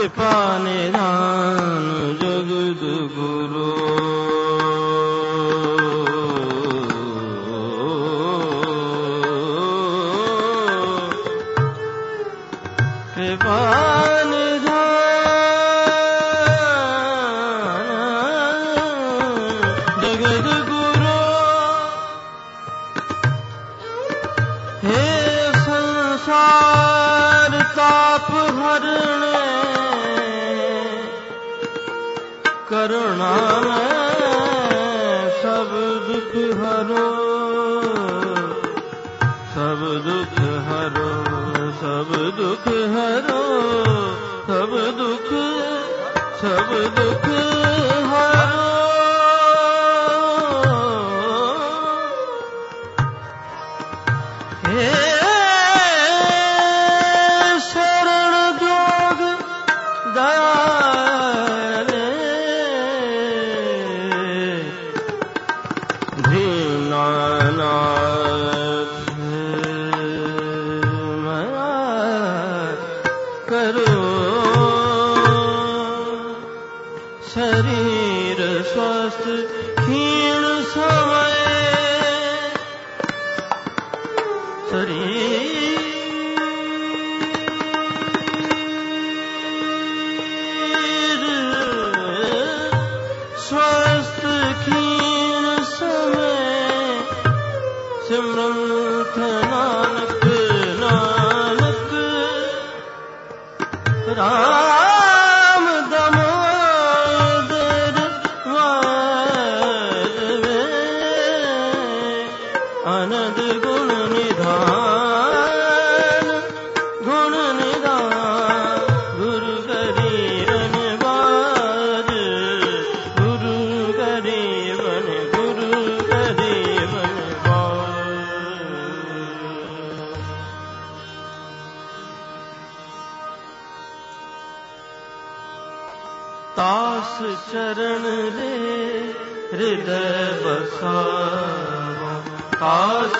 कृपा निधान பொழுது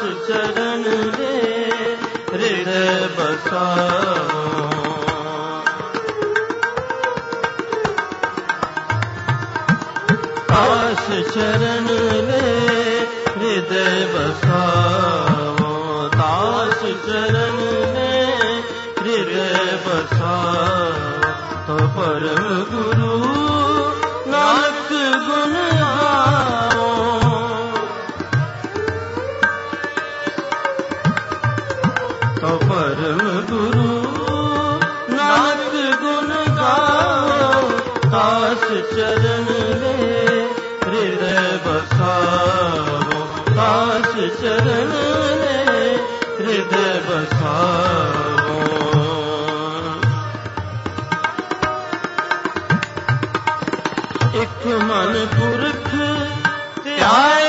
ਹਰ ਚਰਨ ਦੇ ਹਿਰਦੈ ਬਸਾਵਾ ਆਸ ਚਰਨ ਲੈ ਹਿਰਦੈ ਬਸਾਵਾ ਤਾਸ ਚਰਨ ਲੈ ਹਿਰਦੈ ਬਸਾਵਾ ਤੋ ਪਰਮ ਗੁਰੂ ਸ਼ਰਨ ਨੇ ਹਿਰਦੈ ਬਸਾਵੋ ਇੱਕ ਮਨ ਪੁਰਖ ਧਿਆਏ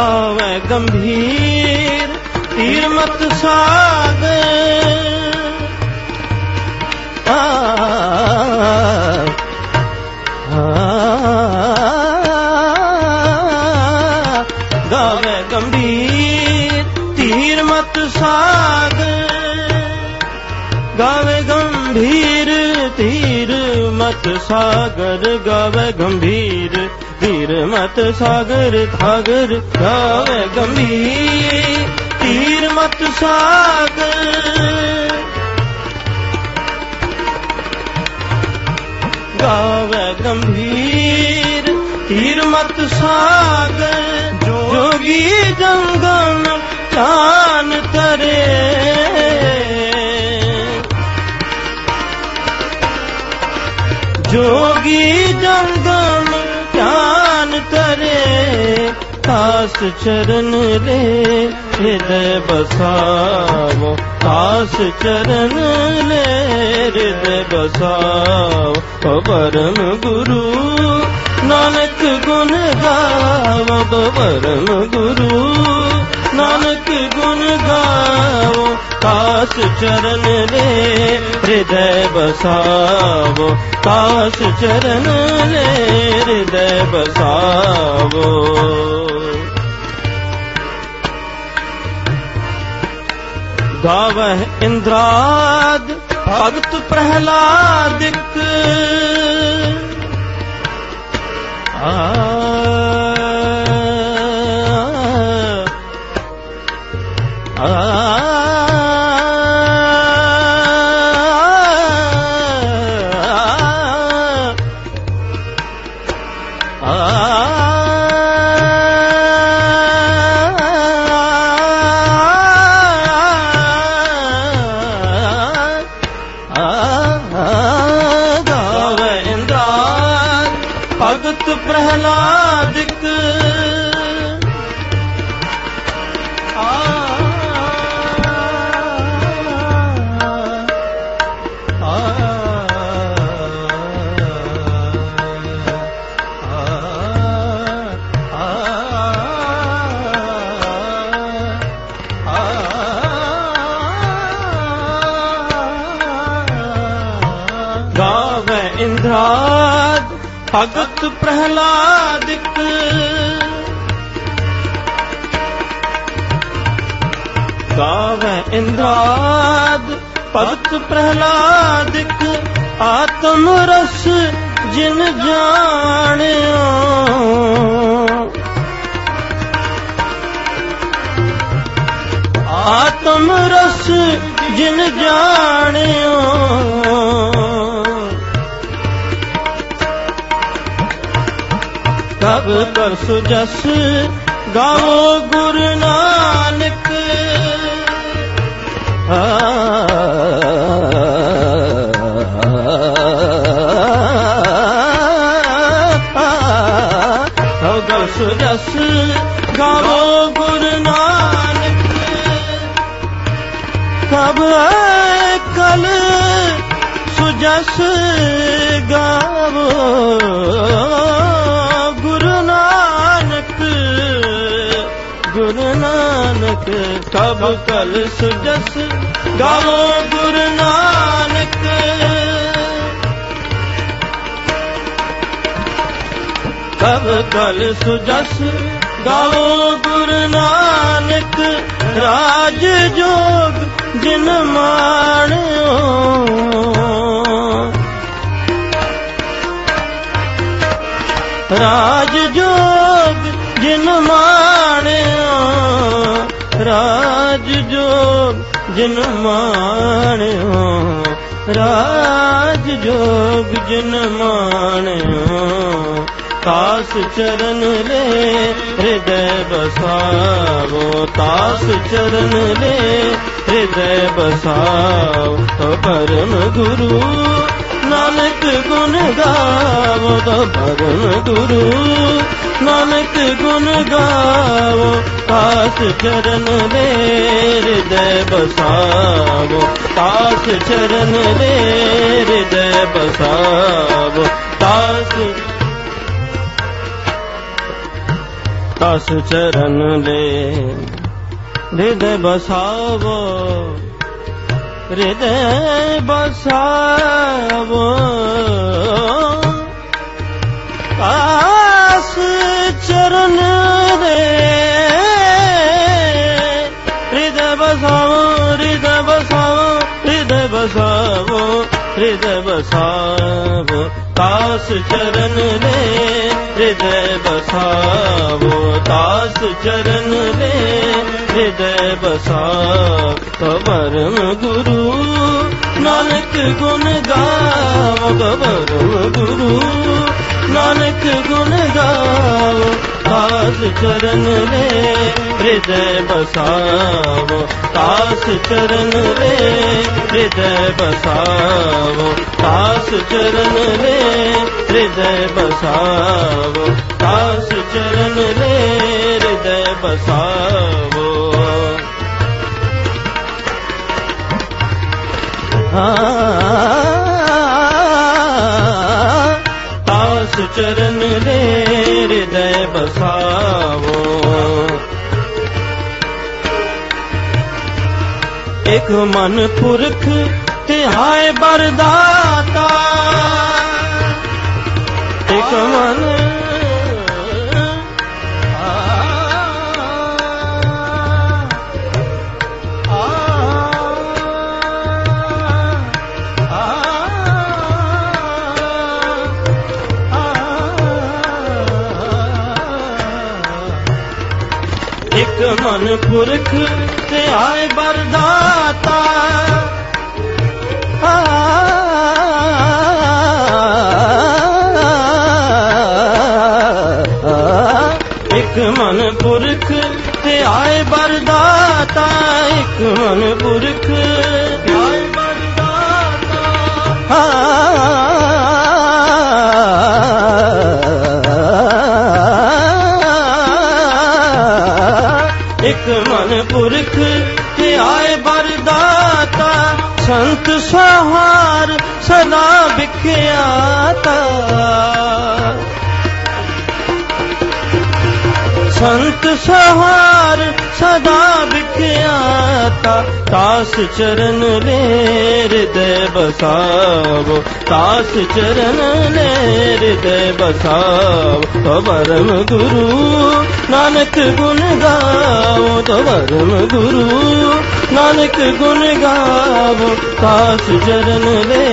ਗਾਵੇ ਗੰਭੀਰ ਤੀਰ ਮਤ ਸਾਗਰ। ਆ ਗਾਵੇ ਗੰਭੀਰ ਧੀਰ ਮਤ ਸਾਗਰ। ਗਾਵੇ ਗੰਭੀਰ ਧੀਰ ਮਤ ਸਾਗਰ, ਗਾਵੇ ਗੰਭੀਰ। ਧੀਰ ਮਤ ਸਾਗਰ ਸਾਗਰ ਗਾਵੇ ਗੰਭੀਰ ਧੀਰ ਮਤ ਸਾਗਰ। ਗਾਵੇ ਗੰਭੀਰ ਧੀਰ ਮਤ ਸਾਗਰ, ਜੋਗੀ ਜੰਗਮ ਚਾਨ ਤਰੇ। ਜੋਗੀ ਜੰਗਮ ਚਾਨ ਤਰੇ ਤਾਸ ਚਰਨ ਰੇ ਹਿਰਦੈ ਬਸਾਵੋ ਤਾਸ ਚਰਨ ਲੈ ਹਿਰਦੈ ਬਸਾਵੋ ਪਰਮ ਗੁਰੂ ਨਾਨਕ ਗੁਣ ਗਾਵੋ ਪਰਮ ਗੁਰੂ। ਨਾਨਕ ਗੁਣ ਗਾਵੋ ਤਾਸ ਚਰਨ ਰੇ ਹਿਰਦੈ ਬਸਾਵੋ। ਤਾਸ ਚਰਨ ਲੈ ਹਿਰਦੈ ਬਸਾਵੋ। ਗਾਵਹਿ ਇੰਦਰਾਦ, ਭਗਤ ਪ੍ਰਹਿਲਾਦਿਕ। ਆ ਭਗਤ ਪ੍ਰਹਿਲਾਦਿਕ। ਗਾਵੇ ਇੰਦਰਾਦ ਭਗਤ ਪ੍ਰਹਿਲਾਦਿਕ ਆਤਮ ਰਸ ਜਿਨ ਜਾਣਿਓ ਆਤਮ ਰਸ ਜਿਨ ਜਾਣਿਓ ਕਬ ਕਰ ਸੁਜਸ ਗਾਵੋ ਗੁਰ ਨਾਨਕ ਕਬ ਕਰ ਸੁਜਸ ਗਾਵੋ ਗੁਰ ਨਾਨਕ ਕਬ ਕਲ ਸੁਜਸ ਗਾਵੋ ਕਬ ਕਲ ਸੁਜਸ ਗਾਵੋ ਗੁਰੂ ਨਾਨਕ। ਕਬ ਕਲ ਸੁਜਸ ਗਾਵੋ ਗੁਰੂ ਨਾਨਕ। ਰਾਜ ਜੋਗ ਜਿਨ ਮਾਣਿਓ। ਰਾਜ ਜੋਗ ਜਿਨ ਮਾਣਿਓ। ਰਾਜ ਜੋਗ ਜਿਨ ਮਾਣਿਓ, ਰਾਜ ਜੋਗ ਜਿਨ ਮਾਣਿਓ, ਤਾਸ ਚਰਨ ਲੈ ਹਿਰਦੈ ਬਸਾਵੋ, ਤਾਸ ਚਰਨ ਲੈ ਹਿਰਦੈ ਬਸਾਵੋ, ਤੋ ਪਰਮ ਗੁਰੂ ਨਾਨਕ ਗੁਣ ਗਾਵੋ ਤੋ ਪਰਮ ਗੁਰੂ। ਨਾਨਕ ਗੁਣ ਗਾਵੋ ਤਾਸ ਚਰਨ ਲੈ ਹਿਰਦੈ ਬਸਾਵੋ। ਤਾਸ ਚਰਨ ਲੈ ਹਿਰਦੈ ਬਸਾਵੋ। ਤਾਸ ਤਾਸ ਚਰਨ ਲੈ ਹਿਰਦੈ ਬਸਾਵੋ। ਹਿਰਦੈ ਬਸਾਵੋ। ਤਾਸ ਚਰਨ ਲੈ ਹਿਰਦੈ ਬਸਾਵੋ ਹਿਰਦੈ ਬਸਾਵੋ ਹਿਰਦੈ ਬਸਾਵੋ ਹਿਰਦੈ ਬਸਾਵੋ। ਤਾਸ ਚਰਨ ਲੈ ਹਿਰਦੈ ਬਸਾਵੋ ਤਾਸ ਚਰਨ ਲੈ ਹਿਰਦੈ ਬਸਾਵ ਤਵਰਮ ਗੁਰੂ ਨਾਨਕ ਗੁਣ ਗਾਵੋ ਤਵਰਮ ਗੁਰੂ ਨਾਨਕ ਗੁਣ ਗਾਵੋ ਤਾਸ ਚਰਨ ਲੈ ਹਿਰਦੈ ਬਸਾਵੋ। ਤਾਸ ਚਰਨ ਲੈ ਹਿਰਦੈ ਬਸਾਵੋ। ਤਾਸ ਚਰਨ ਲੈ ਹਿਰਦੈ ਬਸਾਵੋ। ਤਾਸ ਚਰਨ ਲੈ ਹਿਰਦੈ ਬਸਾਵੋ। ਤਾਸ ਚਰਨ ਲੈ ਹਿਰਦੈ ਬਸਾਵੋ। ਇਕ ਮਨ ਪੁਰਖ ਤੇ ਹਾਏ ਬਰਦਾਤਾ। ਇਕ ਮਨ ਇਕ ਮਨ ਪੁਰਖ ਤੇ ਆਏ ਬਰਦਾਤਾ ਇਕ ਮਨ ਪੁਰਖ ਤੇ ਆਏ ਬਰਦਾਤਾ ਇਕ ਮਨ ਪੁਰਖ ਮਨ ਪੁਰਖ ਤੇ ਆਏ ਬਰਦਾਤਾ ਸੰਤ ਸਹਾਰ ਸਦਾ ਵਿਖਿਆਤਾ ਸੰਤ ਸਹਾਰ ਸਦਾ ਵਿਖਿਆਤਾ ਤਾਸ ਚਰਨ ਲੈ ਹਿਰਦੈ ਬਸਾਵੋ ਤਾਸ ਚਰਨ ਲੈ ਹਿਰਦੈ ਬਸਾਵੋ ਤਵਰਮ ਗੁਰੂ ਨਾਨਕ ਗੁਣ ਗਾਵੋ ਤਵਰਮ ਗੁਰੂ ਨਾਨਕ ਗੁਣ ਗਾਵੋ ਤਾਸ ਚਰਨ ਲੈ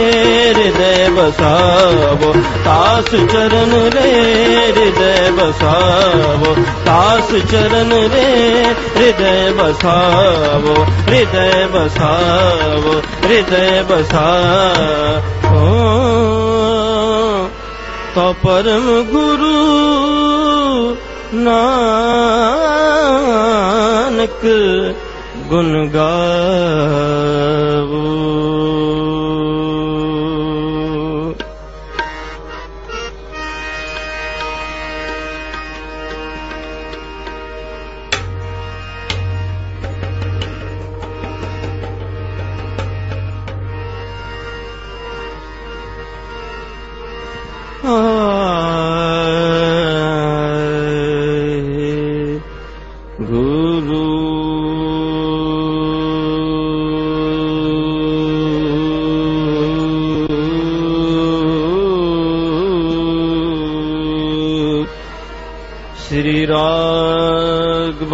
ਹਿਰਦੈ ਬਸਾਵੋ ਤਾਸ ਚਰਨ ਲੈ ਹਿਰਦੈ ਬਸਾਵੋ ਤਾਸ ਚਰਨ ਰੇ ਹਿਰਦੈ ਬਸਾਵੋ ਹਿਰਦੈ ਬਸਾਵੋ ਹਿਰਦੈ ਬਸਾਵੋ ਤੋ ਪਰਮ ਗੁਰੂ ਨਾਨਕ ਗੁਣ ਗਾਵੋ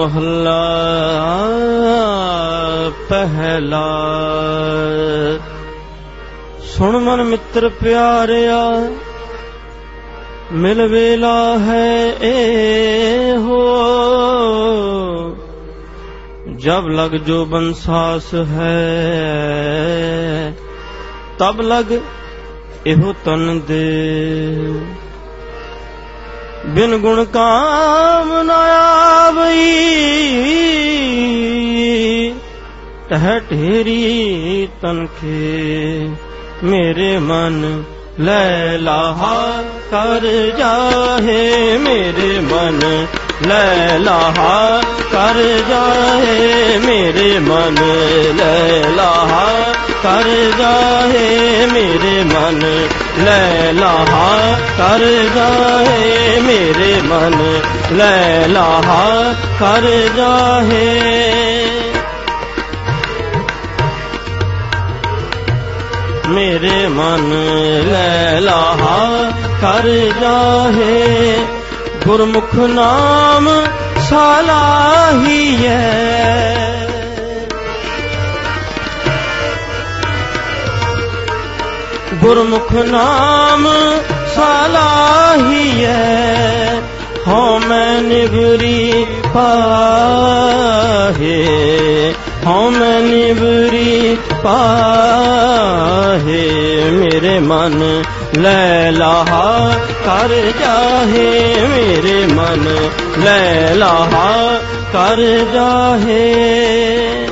ਮਹੱਲਾ ਪਹਿਲਾ। ਸੁਣ ਮਨ ਮਿੱਤਰ ਪਿਆਰਿਆ, ਮਿਲ ਵੇਲਾ ਹੈ ਏ ਹੋ ਜਬ ਲਗ ਜੋ ਬੰਸਾਸ ਹੈ, ਤਬ ਲਗ ਇਹੋ ਤਨ ਦੇ। ਬਿਨ ਗੁਣ ਕਾਮ ਨਾ ਆਵਈ। ਤਹ ਢੇਰੀ ਤਨ ਕੇ ਮੇਰੇ ਮਨ ਲੈ ਲਾਹਾ ਕਰ ਜਾਹੇ। ਮੇਰੇ ਮਨ ਲੈ ਲਾਹਾ ਕਰ ਜਾਹੇ। ਮੇਰੇ ਮਨ ਲੈ ਲਾਹਾ ਕਰ ਜਾਹੇ ਮੇਰੇ ਮਨ ਲੈ ਲਾਹਾ ਕਰ ਜਾਹੇ ਮੇਰੇ ਮਨ ਲੈ ਲਾਹਾ ਕਰ ਜਾਹੇ। ਮੇਰੇ ਮਨ ਲੈ ਲਾਹਾ ਕਰ ਜਾਹੇ। ਗੁਰਮੁਖ ਨਾਮ ਸਾਲਾਹੀਐ ਗੁਰਮੁਖ ਨਾਮ ਸਾਲਾਹੀਐ ਹਉ ਮੈਂ ਨਿਵਰੀ ਪਾਹੇ। ਹਉ ਮੈਂ ਨਿਵਰੀ ਪਾਹੇ। ਮੇਰੇ ਮਨ ਲੈ ਲਾਹਾ ਕਰ ਜਾਹੇ। ਮੇਰੇ ਮਨ ਲੈ ਲਾਹਾ ਕਰ ਜਾਹੇ।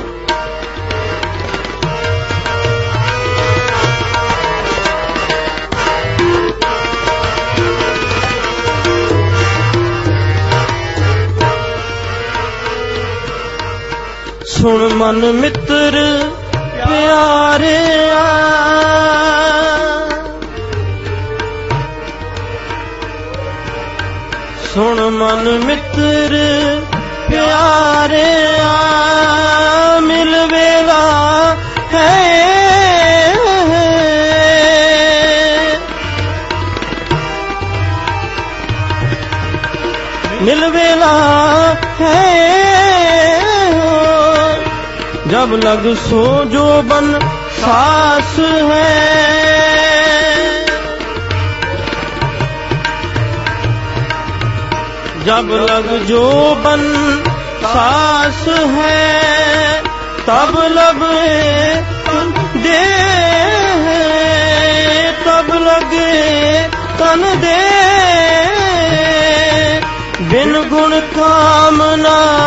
ਸੁਣ ਮਨ ਮਿੱਤਰ ਪਿਆਰਿਆ ਸੁਣ ਮਨ ਮਿੱਤਰ ਪਿਆਰੇ लग सो जो बन सास है जब लग जो बन सास है तब लब दे तब लगे तन दे बिन गुण कामना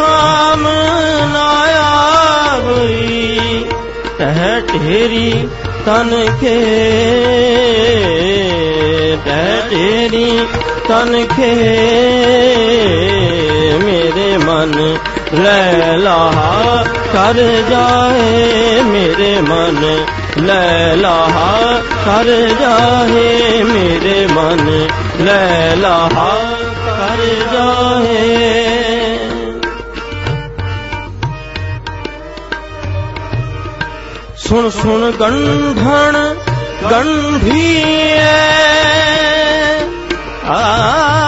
ਬਿਨ ਗੁਣ ਕਾਮ ਨਾ ਆਵਈ, ਤਹ ਢੇਰੀ ਤਨ ਕੇ ਤਹ ਢੇਰੀ ਤਨ ਖੇ, ਮੇਰੇ ਮਨ ਲੈ ਲਾਹਾ ਕਰ ਜਾਏ, ਮੇਰੇ ਮਨ ਲੈ ਲਾਹਾ ਕਰ ਜਾਏ, ਮੇਰੇ ਮਨ ਲੈ ਲਾਹਾ ਕਰ ਜਾਏ। ਸੁਣ ਸੁਣ ਗੰਢਣ ਗੰਢੀਏ ਆ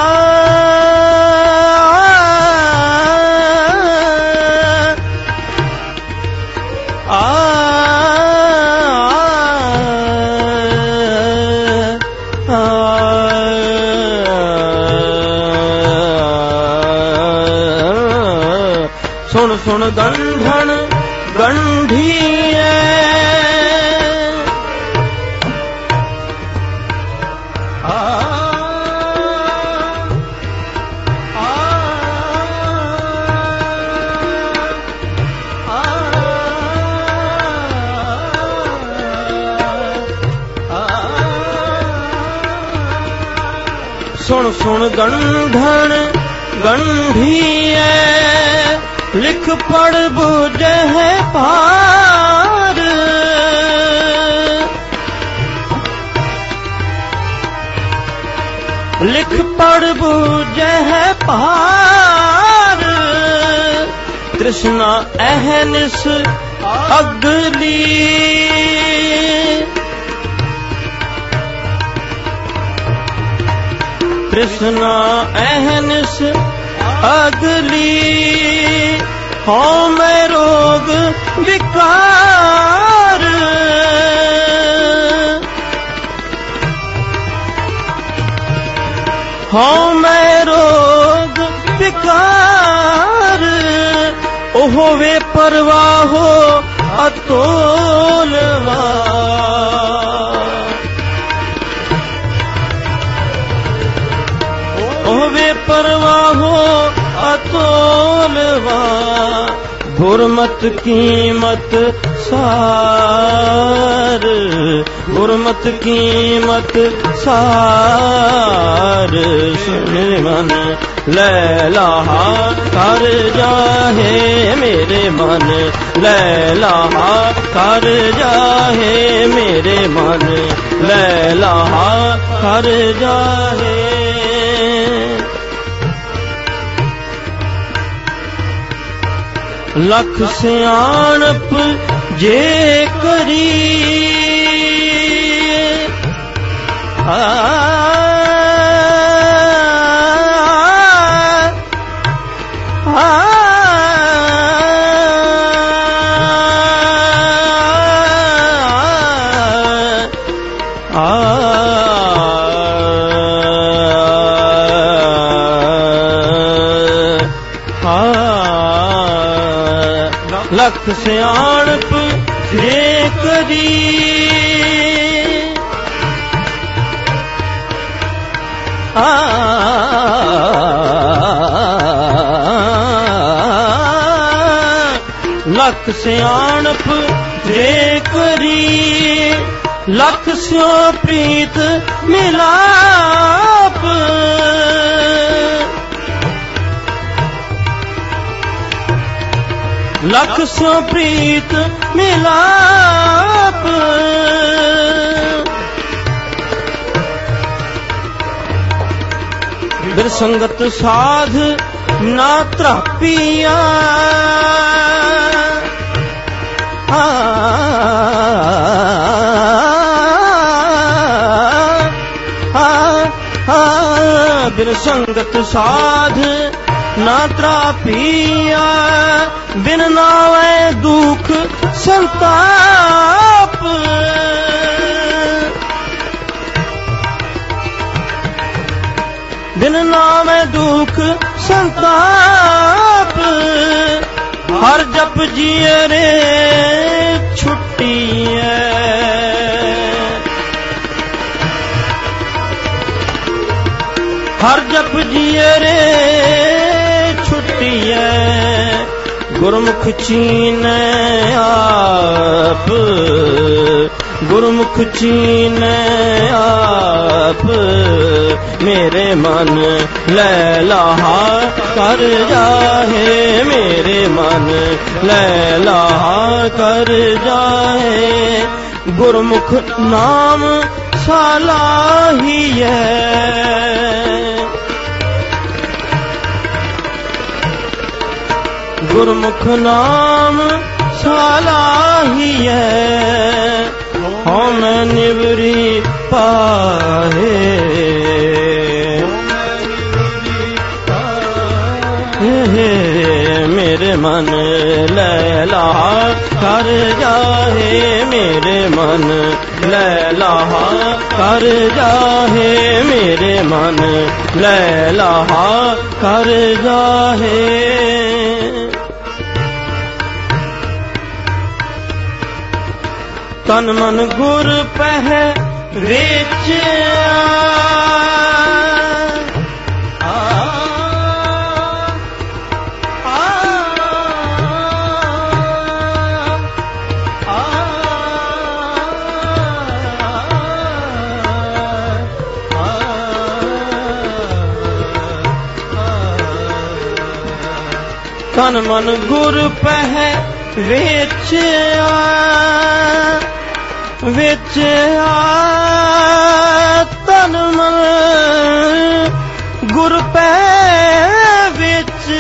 ਲਿਖ ਪੜ ਬੁਝੇ ਪਾਰ ਲਿਖ ਪੜ ਬੁਝੇ ਪਾਰ ਤ੍ਰਿਸ਼ਨਾ ਅਹਨਿਸ ਅਗਲੀ ਤ੍ਰਿਸ਼ਨਾ ਅਹਨਿਸ ਅਗਲੀ ਹਉ ਮੈਂ ਰੋਗ ਵਿਕਾਰ। ਹਉ ਮੈਂ ਰੋਗ ਵਿਕਾਰ। ਉਹ ਵੇ ਪਰਵਾਹੋ ਅਤੋਲਵਾ ਹੋਵੇ ਪਰਵਾਹੋ ਗੁਰਮਤ ਕੀਮਤ ਸਾਰ, ਗੁਰਮਤ ਕੀਮਤ ਸਾਰ। ਸੁਣ ਮਨ ਲੈ ਲਾਹਾ ਕਰ ਜਾਹੇ ਮੇਰੇ ਮਨ। ਲੈ ਲਾਹਾ ਕਰ ਜਾਹੇ ਮੇਰੇ ਮਨ। ਲੈ ਲਾਹਾ ਕਰ ਜਾਹੇ ਲਖ ਸਿਆਣਪ ਜੇ ਕਰੀ ਆ ਲਖ ਸਿਆਣਪ ਜੇ ਕਰੀ ਆ। ਲਖ ਸਿਆਣਪ ਜੇ ਕਰੀ ਲਖ ਸਿਓ ਪ੍ਰੀਤ ਮਿਲਾਪ। ਲਖ ਸਿਓ ਪ੍ਰੀਤ ਮਿਲਾਪ ਬਿਰ ਸੰਗਤ ਸਾਧ ਨਾ ਤਰਾਪੀਆਂ। ਬਿਨ ਸੰਗਤ ਸਾਧ ਨਾ ਤਰਾਪੀਆ। ਬਿਨ ਨਾਵੇਂ ਦੁਖ ਸੰਤਾਪ। ਬਿਨ ਨਾਵੇਂ ਦੁਖ ਸੰਤਾਪ, ਹਰ ਜਪ ਜੀਏ ਰੇ ਛੁੱਟੀ ਹਰ ਜਪ ਜੀਏ ਰੇ ਛੁੱਟੀ ਗੁਰਮੁਖ ਚੀਨ ਆਪ, ਗੁਰਮੁਖ ਚੀਨੈ ਆਪ, ਮੇਰੇ ਮਨ ਲੈ ਲਾਹਾ ਕਰ ਜਾਹੇ, ਮੇਰੇ ਮਨ ਲੈ ਲਾਹਾ ਕਰ ਜਾਹੇ। ਗੁਰਮੁਖ ਨਾਮ ਸਾਲਾਹੀਐ ਗੁਰਮੁਖ ਨਾਮ ਸਾਲਾਹੀਐ ਹਉ ਨਿਵਰੀ ਪਾਹੇ। ਮੇਰੇ ਮਨ ਲੈ ਲਾ ਕਰ ਜਾਹੇ, ਮੇਰੇ ਮਨ ਲੈ ਲਾ ਕਰ ਜਾਹੇ, ਮੇਰੇ ਮਨ ਲੈ ਲਾ ਕਰ ਜਾਹੇ। ਤਨ ਮਨ ਗੁਰ ਪਹਿ ਵੇਚਿਆ। ਤਨ ਮਨ ਗੁਰ ਪਹਿ ਵੇਚਿਆ। ਵਿੱਚ ਆ ਤਨ ਮਨ ਗੁਰ ਪੈ ਵਿੱਚ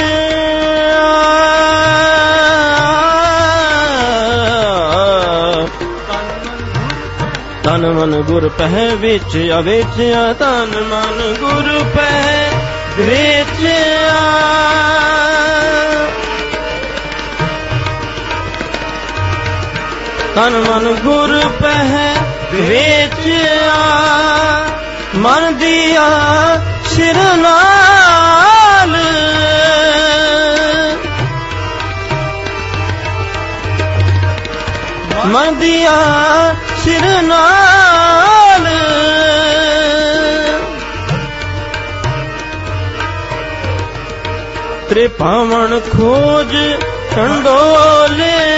ਤਨ ਮਨ ਗੁਰ ਪਹਿ ਵਿੱਚ ਆ ਵਿੱਚ ਆ, ਤਨ ਮਨ ਗੁਰ ਪਹਿ ਵਿੱਚ ਆ। ਤਨ ਮਨ ਗੁਰ ਪਹਿ ਵੇਚਿਆ, ਮਨ ਦੀਆ ਸਿਰ ਨਾਲ। ਮਨ ਦੀਆ ਸਿਰ ਨਾਲ। ਤ੍ਰੇ ਪਾਵਨ ਖੋਜ ਟੰਡੋਲਿਆ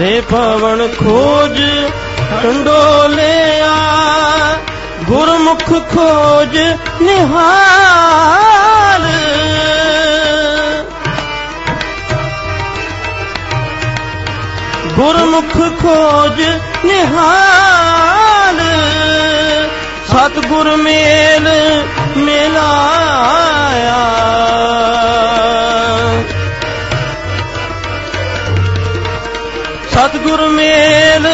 ਤੇ ਪਵਨ ਖੋਜ ਟੰਡੋਲਿਆ ਗੁਰਮੁਖ ਖੋਜ ਨਿਹਾਲ। ਗੁਰਮੁਖ ਖੋਜ ਨਿਹਾਲ ਸਤਗੁਰ ਮੇਲ ਮਿਲਾਇਆ ਸਤਗੁਰ ਮੇਲ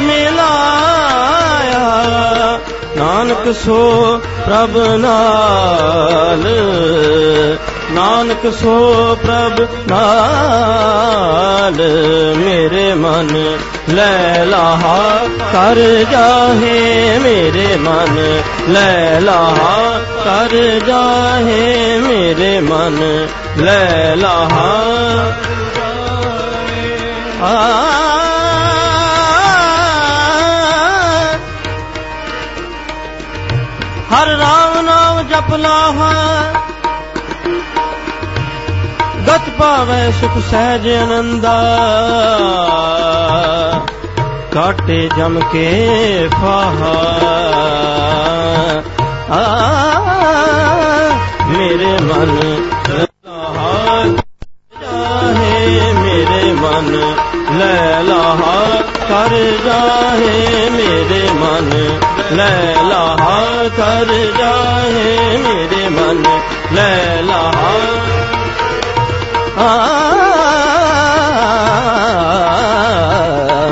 ਮਿਲਾਇਆ। ਨਾਨਕ ਸੋ ਪ੍ਰਭ ਨਾਲ। ਨਾਨਕ ਸੋ ਪ੍ਰਭ ਨਾਲ। ਮੇਰੇ ਮਨ ਲੈ ਲਾਹਾ ਕਰ ਜਾਹੇ। ਮੇਰੇ ਮਨ ਲੈ ਲਾਹਾ ਕਰ ਜਾਹੇ। ਮੇਰੇ ਮਨ ਲੈ ਲਾਹਾ ਹਰ ਰਾਮ ਨਾਮ ਜਪ ਲਾਹਾ। ਗਤ ਪਾਵੈ ਸੁਖ ਸਹਿਜ ਅਨੰਦਾ ਕਾਟੇ ਜਮ ਕੇ ਫਾਹਾ। ਆ, ਮੇਰੇ ਮਨ ਕਰ ਜਾਹੇ ਮੇਰੇ ਮਨ ਲੈ ਲਾਹਾ ਕਰ ਜਾਹੇ ਮੇਰੇ ਮਨ ਲੈ ਲਾਹਾ ਆ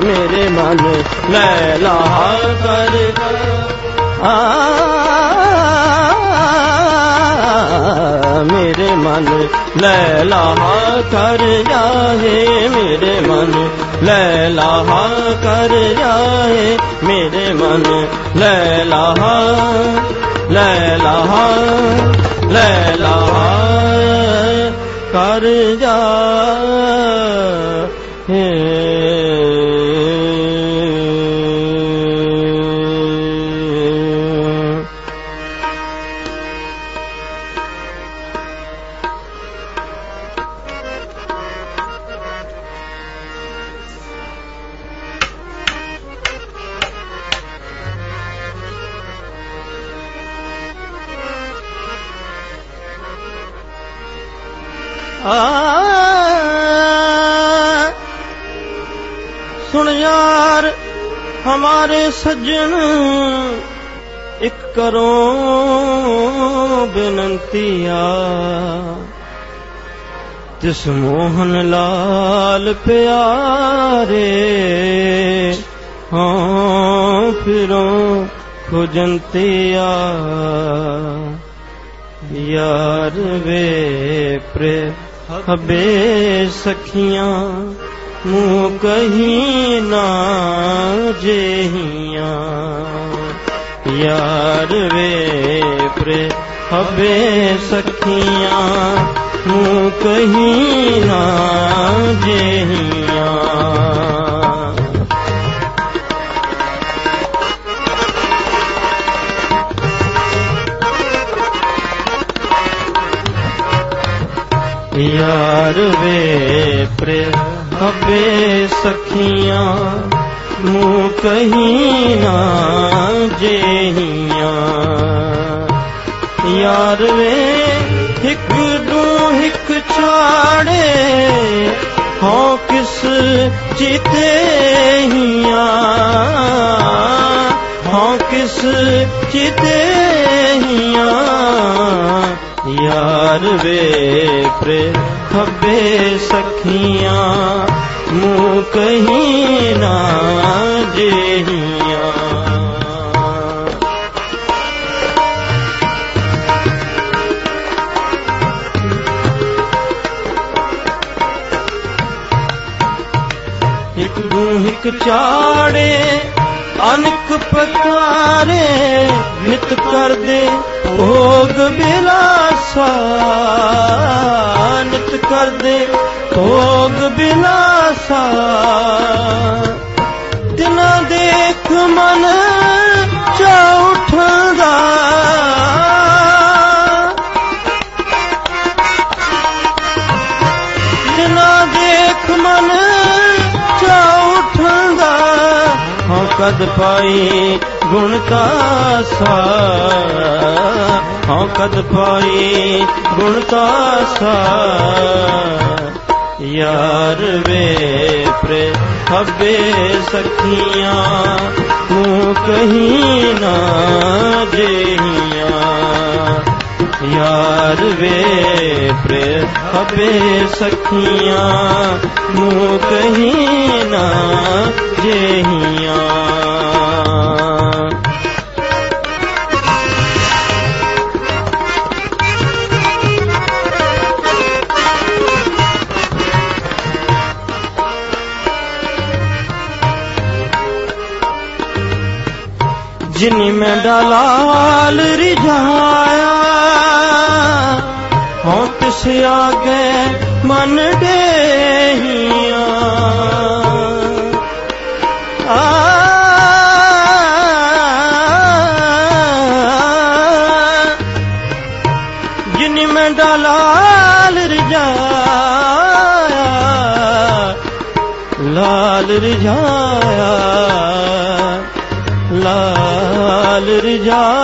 ਮੇਰੇ ਮਨ ਲੈ ਲਾਹਾ ਕਰ। ਆ ਮੇਰੇ ਮਨ ਲੈ ਲਾਹਾ ਕਰ ਜਾਹੇ ਮੇਰੇ ਮਨ ਲੈ ਲਾਹਾ ਕਰ ਜਾਹੇ ਮੇਰੇ ਮਨ ਲੈ ਲਾਹਾ ਲੈ तिस मोहन लाल प्यारे हाँ फिरों खुजंतिया यार वे प्रे हबे सखियां मुँह कहीं ना जेहिया। यार वे प्रे हबे सखियां ਨੂੰ ਕਹੀਂ ਨਾ ਜਹੀਆਂ। ਯਾਰ ਵੇ ਪ੍ਰਿਯ ਹਬੇ ਸਖੀਆਂ ਮੂ ਕਹੀਂ ਨਾ ਜਹੀਆਂ। ਯਾਰ ਵੇ ਇੱਕ ਮਾੜੇ ਹੋ ਕਿਸ ਚਿਤੇ ਹੀਆ? ਹੋ ਕਿਸ ਚਿਤੇ ਹੀਆ? ਯਾਰ ਵੇ ਪ੍ਰੇ, ਖੱਬੇ ਸਖੀਆਂ ਮੂੰ ਕਹੀ ਨਾ ਜੇ। ਚਾੜੇ ਅਨਕ ਪਕਾਰੇ ਨਿਤ ਕਰਦੇ ਭੋਗ ਬਿਲਾਸਾ। ਨਿਤ ਕਰਦੇ ਭੋਗ ਬਿਲਾਸਾ। ਦਾਦ ਪਾਈ ਗੁਣ ਕਾ ਸਾ ਹਉ ਕਦ ਪਾਈ ਗੁਣ ਕਾ ਸਾ ਯਾਰ ਵੇ ਪ੍ਰੇ ਹਬੇ ਸਖੀਆਂ, ਤੂੰ ਕਹੀਂ ਨਾ ਜਹੀਆਂ। ਯਾਰ ਵੇ ਪ੍ਰੇ ਹਬੇ ਸਖੀਆਂ ਮੂੰ ਕਹੀ ਨਾ ਜਹੀਆਂ। ਜਿਨੀ ਮੈਂ ਦਲਾਲ ਰਿਝਾਇਆ ਹਉ ਤਿਸ ਆਗੇ ਮਨ ਦੇ ਰਜਾਇਆ ਲਾਲ ਰਜਾਇਆ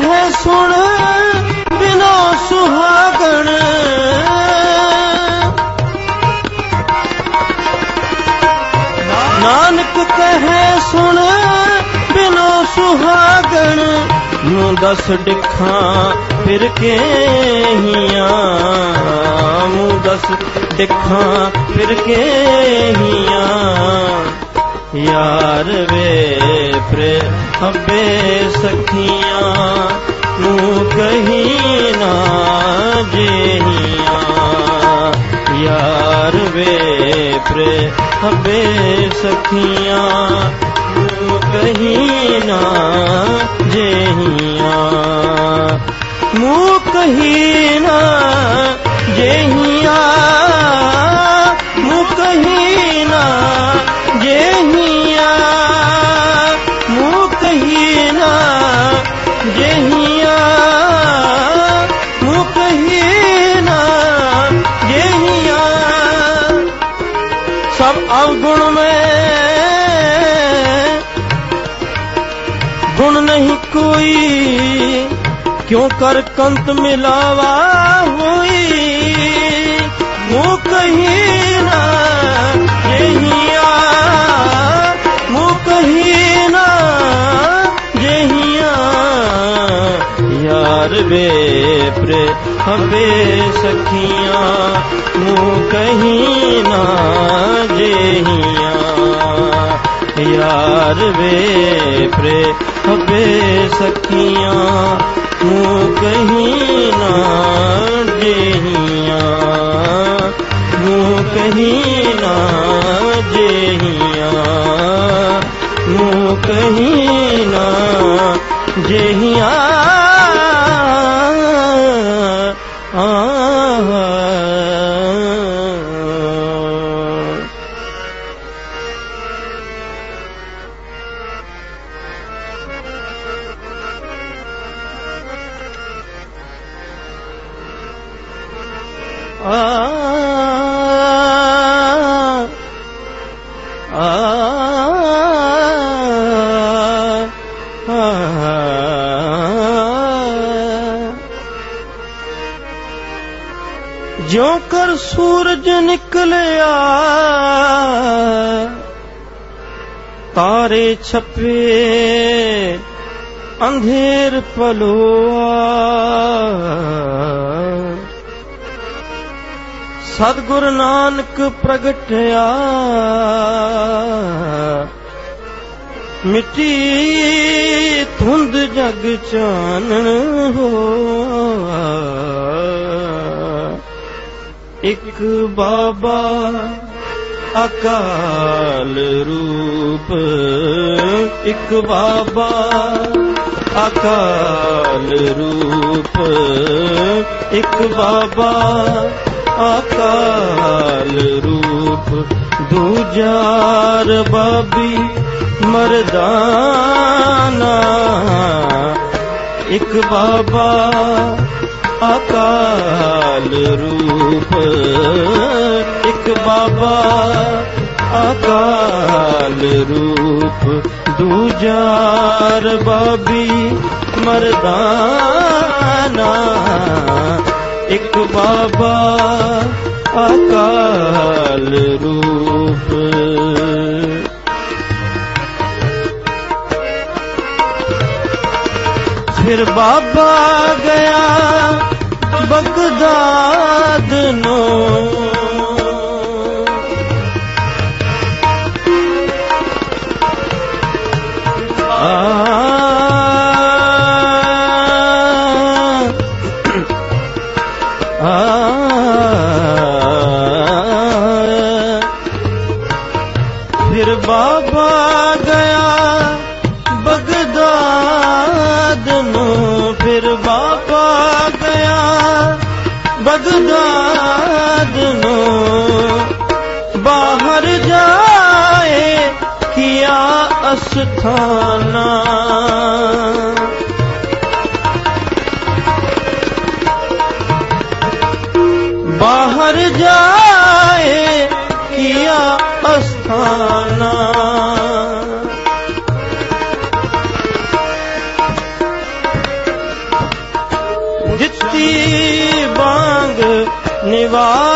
ਨਾਨਕ ਕਹਿ ਸੁਣ, ਬਿਨੋ ਸੁਹਾਗਣ। ਨਾਨਕ ਕਹਿ ਸੁਣ, ਬਿਨੋ ਸੁਹਾਗਣ। ਨੂੰ ਦਸ ਡਿਖਾਂ ਫਿਰ ਕੇ ਹੀਆਂ ਮੂੰ ਦਸ ਡਿਖਾਂ ਫਿਰ ਕੇ ਯਾਰ ਵੇ ਪ੍ਰੇਮੇ ਸਖੀਆਂ ਨੂੰ ਕਹੀ ਨਾ ਜਹੀਆਂ। ਯਾਰ ਵੇ ਪ੍ਰੇਮੇ ਸਖੀਆਂ ਨੂੰ ਕਹੀ ਨਾ ਜਹੀਆਂ। ਨੂੰ ਕਹੀ ਨਾ ਜਹੀਆਂ। ਹੋਈ? ਕਿਉ ਕਰ ਕੰਤ ਮਿਲਾਵਾ ਹੋਈ? ਮੂੰ ਕਹੀ ਨਾ, ਜਹੀਆ ਮੂੰ ਕਹੀ ਨਾ, ਜਹੀਆ। ਯਾਰ ਵੇ ਪ੍ਰੇ ਹਵੇ ਸਖੀਆਂ ਮੂੰ ਕਹੀ ਨਾ, ਜਹੀਆ। प्रे हवे सखिया मुँह कहीं ना जेहिया मुँह कहीं ना ਚਲੂਆ ਸਤਗੁਰ ਨਾਨਕ ਪ੍ਰਗਟਿਆ। ਮਿੱਟੀ ਧੁੰਦ ਜਗ ਚਾਨਣ ਹੋਆ। ਇੱਕ ਬਾਬਾ ਅਕਾਲ ਰੂਪ। ਇੱਕ ਬਾਬਾ ਅਕਾਲ ਰੂਪ। ਇੱਕ ਬਾਬਾ ਅਕਾਲ ਰੂਪ। ਦੂਜਾਰ ਬਾਬੀ ਮਰਦਾਨਾ। ਇੱਕ ਬਾਬਾ ਅਕਾਲ ਰੂਪ। ਇੱਕ ਬਾਬਾ ਅਕਾਲ ਰੂਪ ਦੂਜਾਰ ਬਾਬੀ ਮਰਦਾਨਾ। ਇੱਕ ਬਾਬਾ ਅਕਾਲ ਰੂਪ। ਫਿਰ ਬਾਬਾ ਗਿਆ ਬਗਦਾਦ ਨੂੰ। ਅਸਥਾਨਾ ਬਾਹਰ ਜਾਏ ਕੀਆ ਅਸਥਾਨਾ। ਦਿੱਤੀ ਬਾਂਗ ਨਿਵਾਜ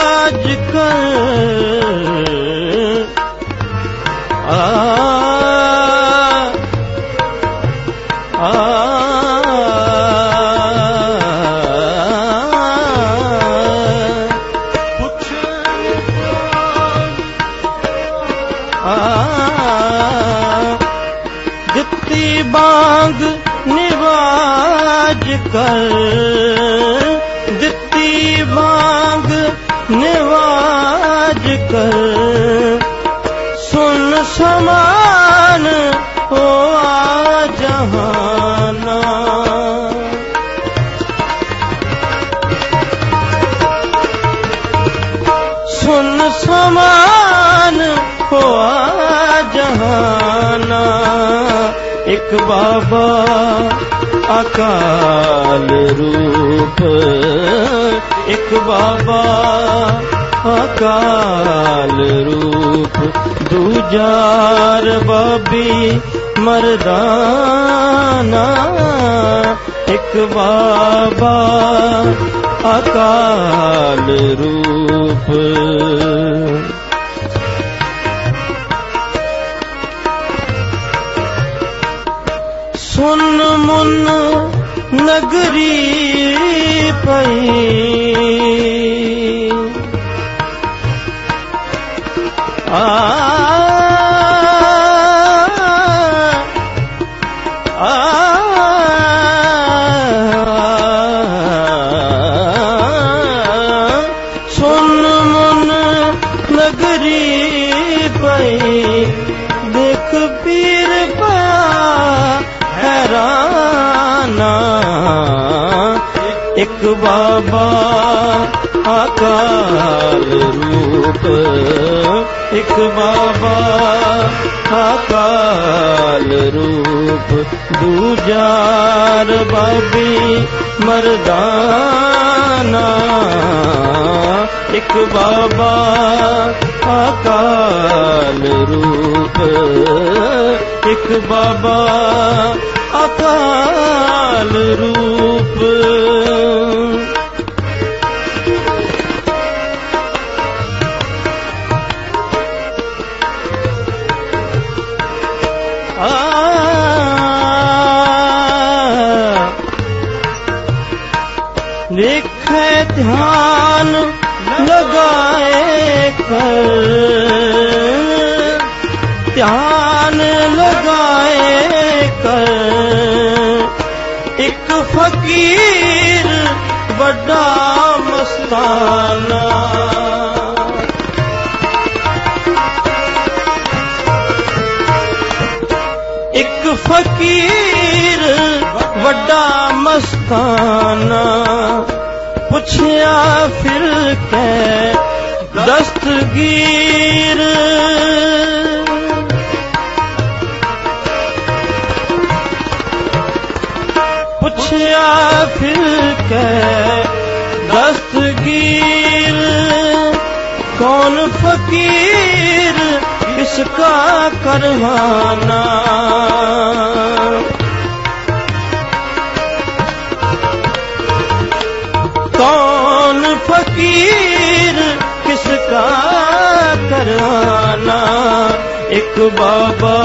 ਅਕਾਲ ਰੂਪ। ਇੱਕ ਬਾਬਾ ਅਕਾਲ ਰੂਪ। ਦੂਜਾਰ ਬਾਬੀ ਮਰਦਾਨਾ। ਇੱਕ ਬਾਬਾ ਅਕਾਲ ਰੂਪ। ਸੁਨ ਮੁਨ ਨਗਰੀ ਪਈ। ਆ ਇੱਕ ਬਾਬਾ ਅਕਾਲ ਰੂਪ ਦੂਜਾਰ ਬਾਬੀ ਮਰਦਾਨਾ। ਇੱਕ ਬਾਬਾ ਅਕਾਲ ਰੂਪ, ਇੱਕ ਬਾਬਾ ਅਕਾਲ ਰੂਪ। ਦੇਖੇ ਧਿਆਨ ਲਗਾਏ ਕਰ। ਧਿਆਨ ਲਗਾਏ ਕਰ। ਇੱਕ ਫਕੀਰ ਵੱਡਾ ਮਸਤਾਨਾ। ਇੱਕ ਫਕੀਰ ਵੱਡਾ ਮਸਤਾਨਾ। ਪੁੱਛਿਆ ਫਿਰ ਕੈ ਦਸਤਗੀਰ। ਪੁੱਛਿਆ ਫਿਰ ਕੈ ਦਸਤਗੀਰ। ਕੌਣ ਫਕੀਰ ਕਿਸ ਕਾ ਕਰਵਾਨਾ? ਨਾਨਕ ਬਾਬਾ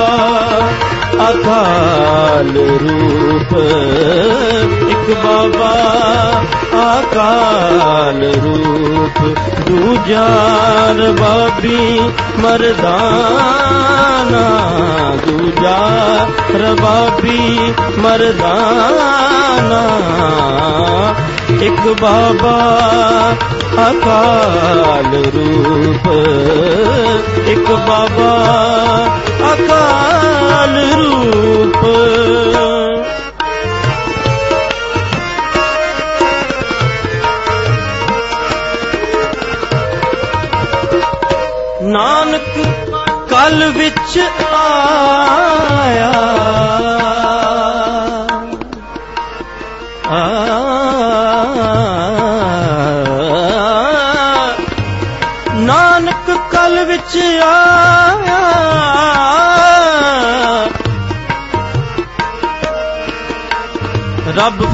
ਅਕਾਲ ਰੂਪ ਇੱਕ ਬਾਬਾ ਅਕਾਲ ਰੂਪ ਦੂਜਾਨ ਬਾਬੀ ਮਰਦਾਨਾ ਦੂਜਾ ਰਬਾਬੀ ਮਰਦਾਨਾ ਇੱਕ ਬਾਬਾ ਅਕਾਲ ਰੂਪ। ਇੱਕ ਬਾਬਾ ਅਕਾਲ ਰੂਪ। ਨਾਨਕ ਕਲ ਵਿੱਚ ਆਇਆ।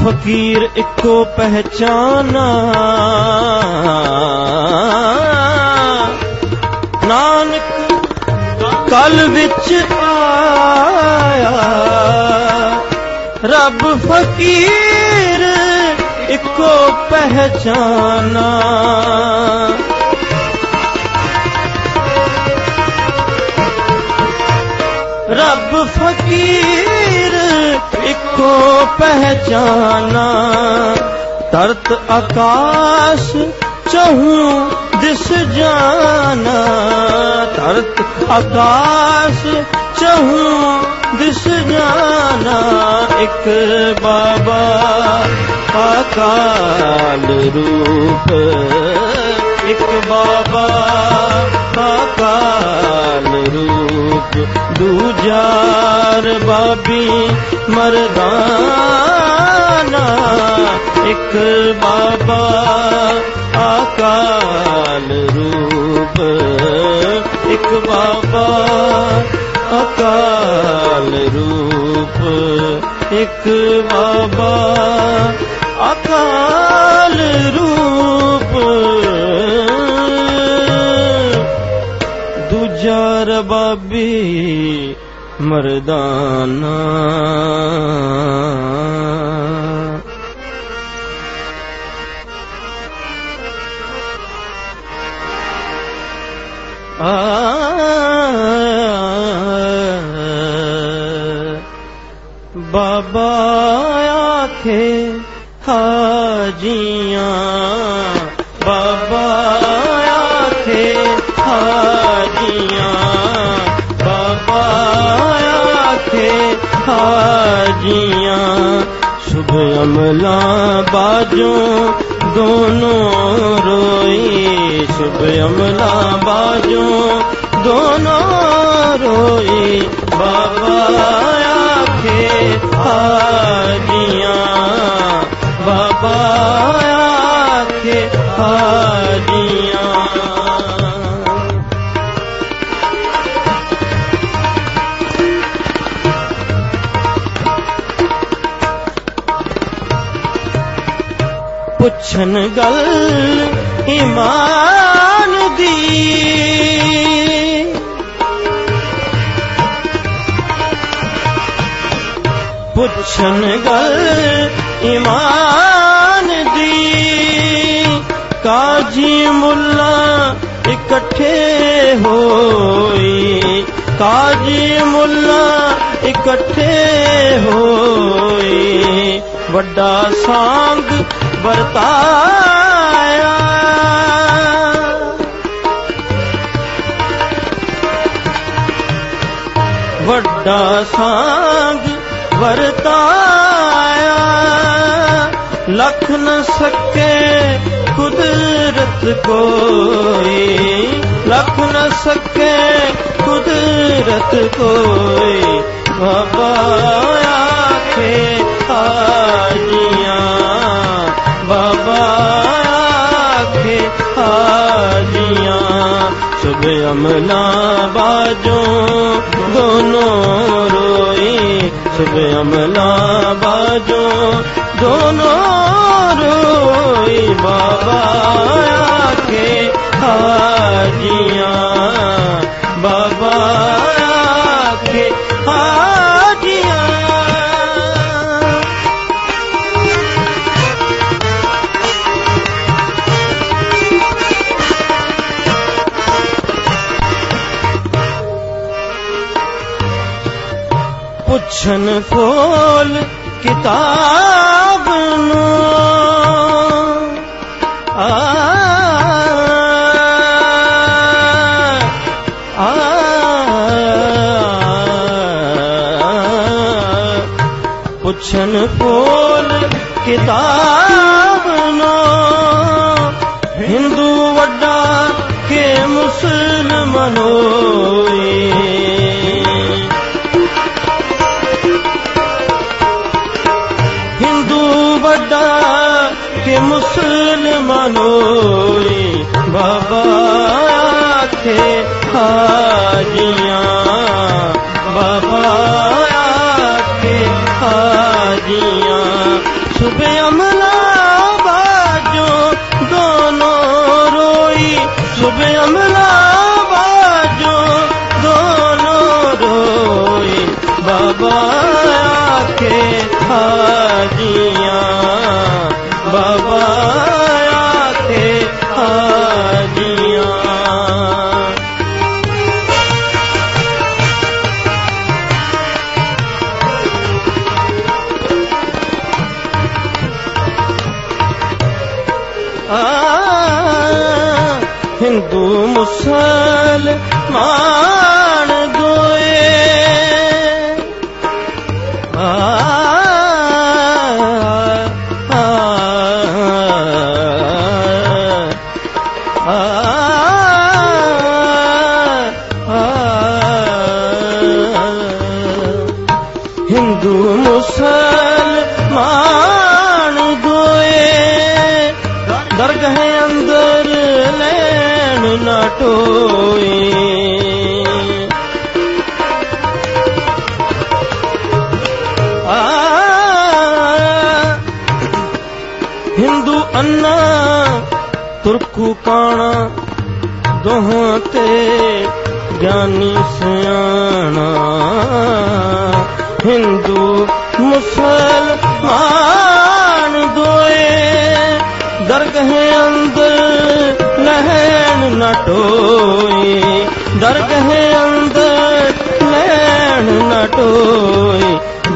ਫਕੀਰ ਇੱਕੋ ਪਹਿਚਾਨਾ। ਨਾਨਕ ਕਲ ਵਿੱਚ ਆਇਆ। ਰੱਬ ਫਕੀਰ ਇੱਕੋ ਪਹਿਚਾਨਾ। ਰੱਬ ਫਕੀਰ ਇੱਕੋ ਪਹਿਚਾਨਾ, ਤਰਤ ਆਕਾਸ਼ ਚਹੂ ਦਿਸ ਜਾਨਾ। ਤਰਤ ਆਕਾਸ਼ ਚਹੂ ਦਿਸ ਜਾਨਾ, ਇੱਕ ਬਾਬਾ ਆਕਾਲ ਰੂਪ ਇੱਕ ਬਾਬਾ ਆਕਾਲ ਰੂਪ ਦੂਜਾਰ ਬਾਬੀ ਮਰਦਾਨਾ ਇੱਕ ਬਾਬਾ ਆਕਾਲ ਰੂਪ ਇੱਕ ਬਾਬਾ ਅਕਾਲ ਰੂਪ ਇੱਕ ਬਾਬਾ ਅਕਾਲ ਰੂਪ ਯਾਰ ਬਾਬੀ ਮਰਦਾਨਾ। ਬਾਬਾ ਸ਼ੁਭ ਅਮਲਾ ਬਾਜੋਂ ਦੋਨੋਂ ਰੋਈ ਸ਼ੁਭ ਅਮਲਾ ਬਾਜੋਂ ਦੋਨੋਂ ਪੁੱਛਣ ਗੱਲ ਇਮਾਨ ਦੀ। ਪੁੱਛਣ ਗੱਲ ਇਮਾਨ ਦੀ। ਕਾਜੀ ਮੁੱਲਾ ਇਕੱਠੇ ਹੋਈ। ਕਾਜੀ ਮੁੱਲਾ ਇਕੱਠੇ ਹੋਏ ਵੱਡਾ ਸਾੰਗ ਵਰਤਾਇਆ। ਵੱਡਾ ਸਾੰਗ ਵਰਤਾਇਆ। ਲਖ ਨ ਸਕੇ ਕੁਦਰਤ ਕੋਈ। ਲਖ ਨ ਸਕੇ ਕੁਦਰਤ ਕੋਈ। ਬਾਬਾ ਆਖੇ ਹਾਜੀਆਂ ਸੁਬ ਅਮਲਾ ਬਾਜੋਂ, ਦੋਨੋਂ ਰੋਈ। ਸੁਬ ਅਮਲਾ ਬਾਜੋਂ, ਦੋਨੋਂ ਰੋਈ। ਬਾਬਾ ਆਖੇ ਹਾਜੀਆਂ ਬਾਬਾ ਆਖੇ ਹਾਜੀਆਂ ਪੁੱਛਣ ਫੋਲ ਕਿਤਾਬ ਨੂੰ ਆ ਆ ਪੁੱਛਣ ਫੋਲ ਕਿਤਾਬ ਸੁਬ ਅਮਲਾ ਬਾਜੋ ਦੋਨੋਂ ਰੋਈ। ਸੁਬ ਅਮਲਾ time.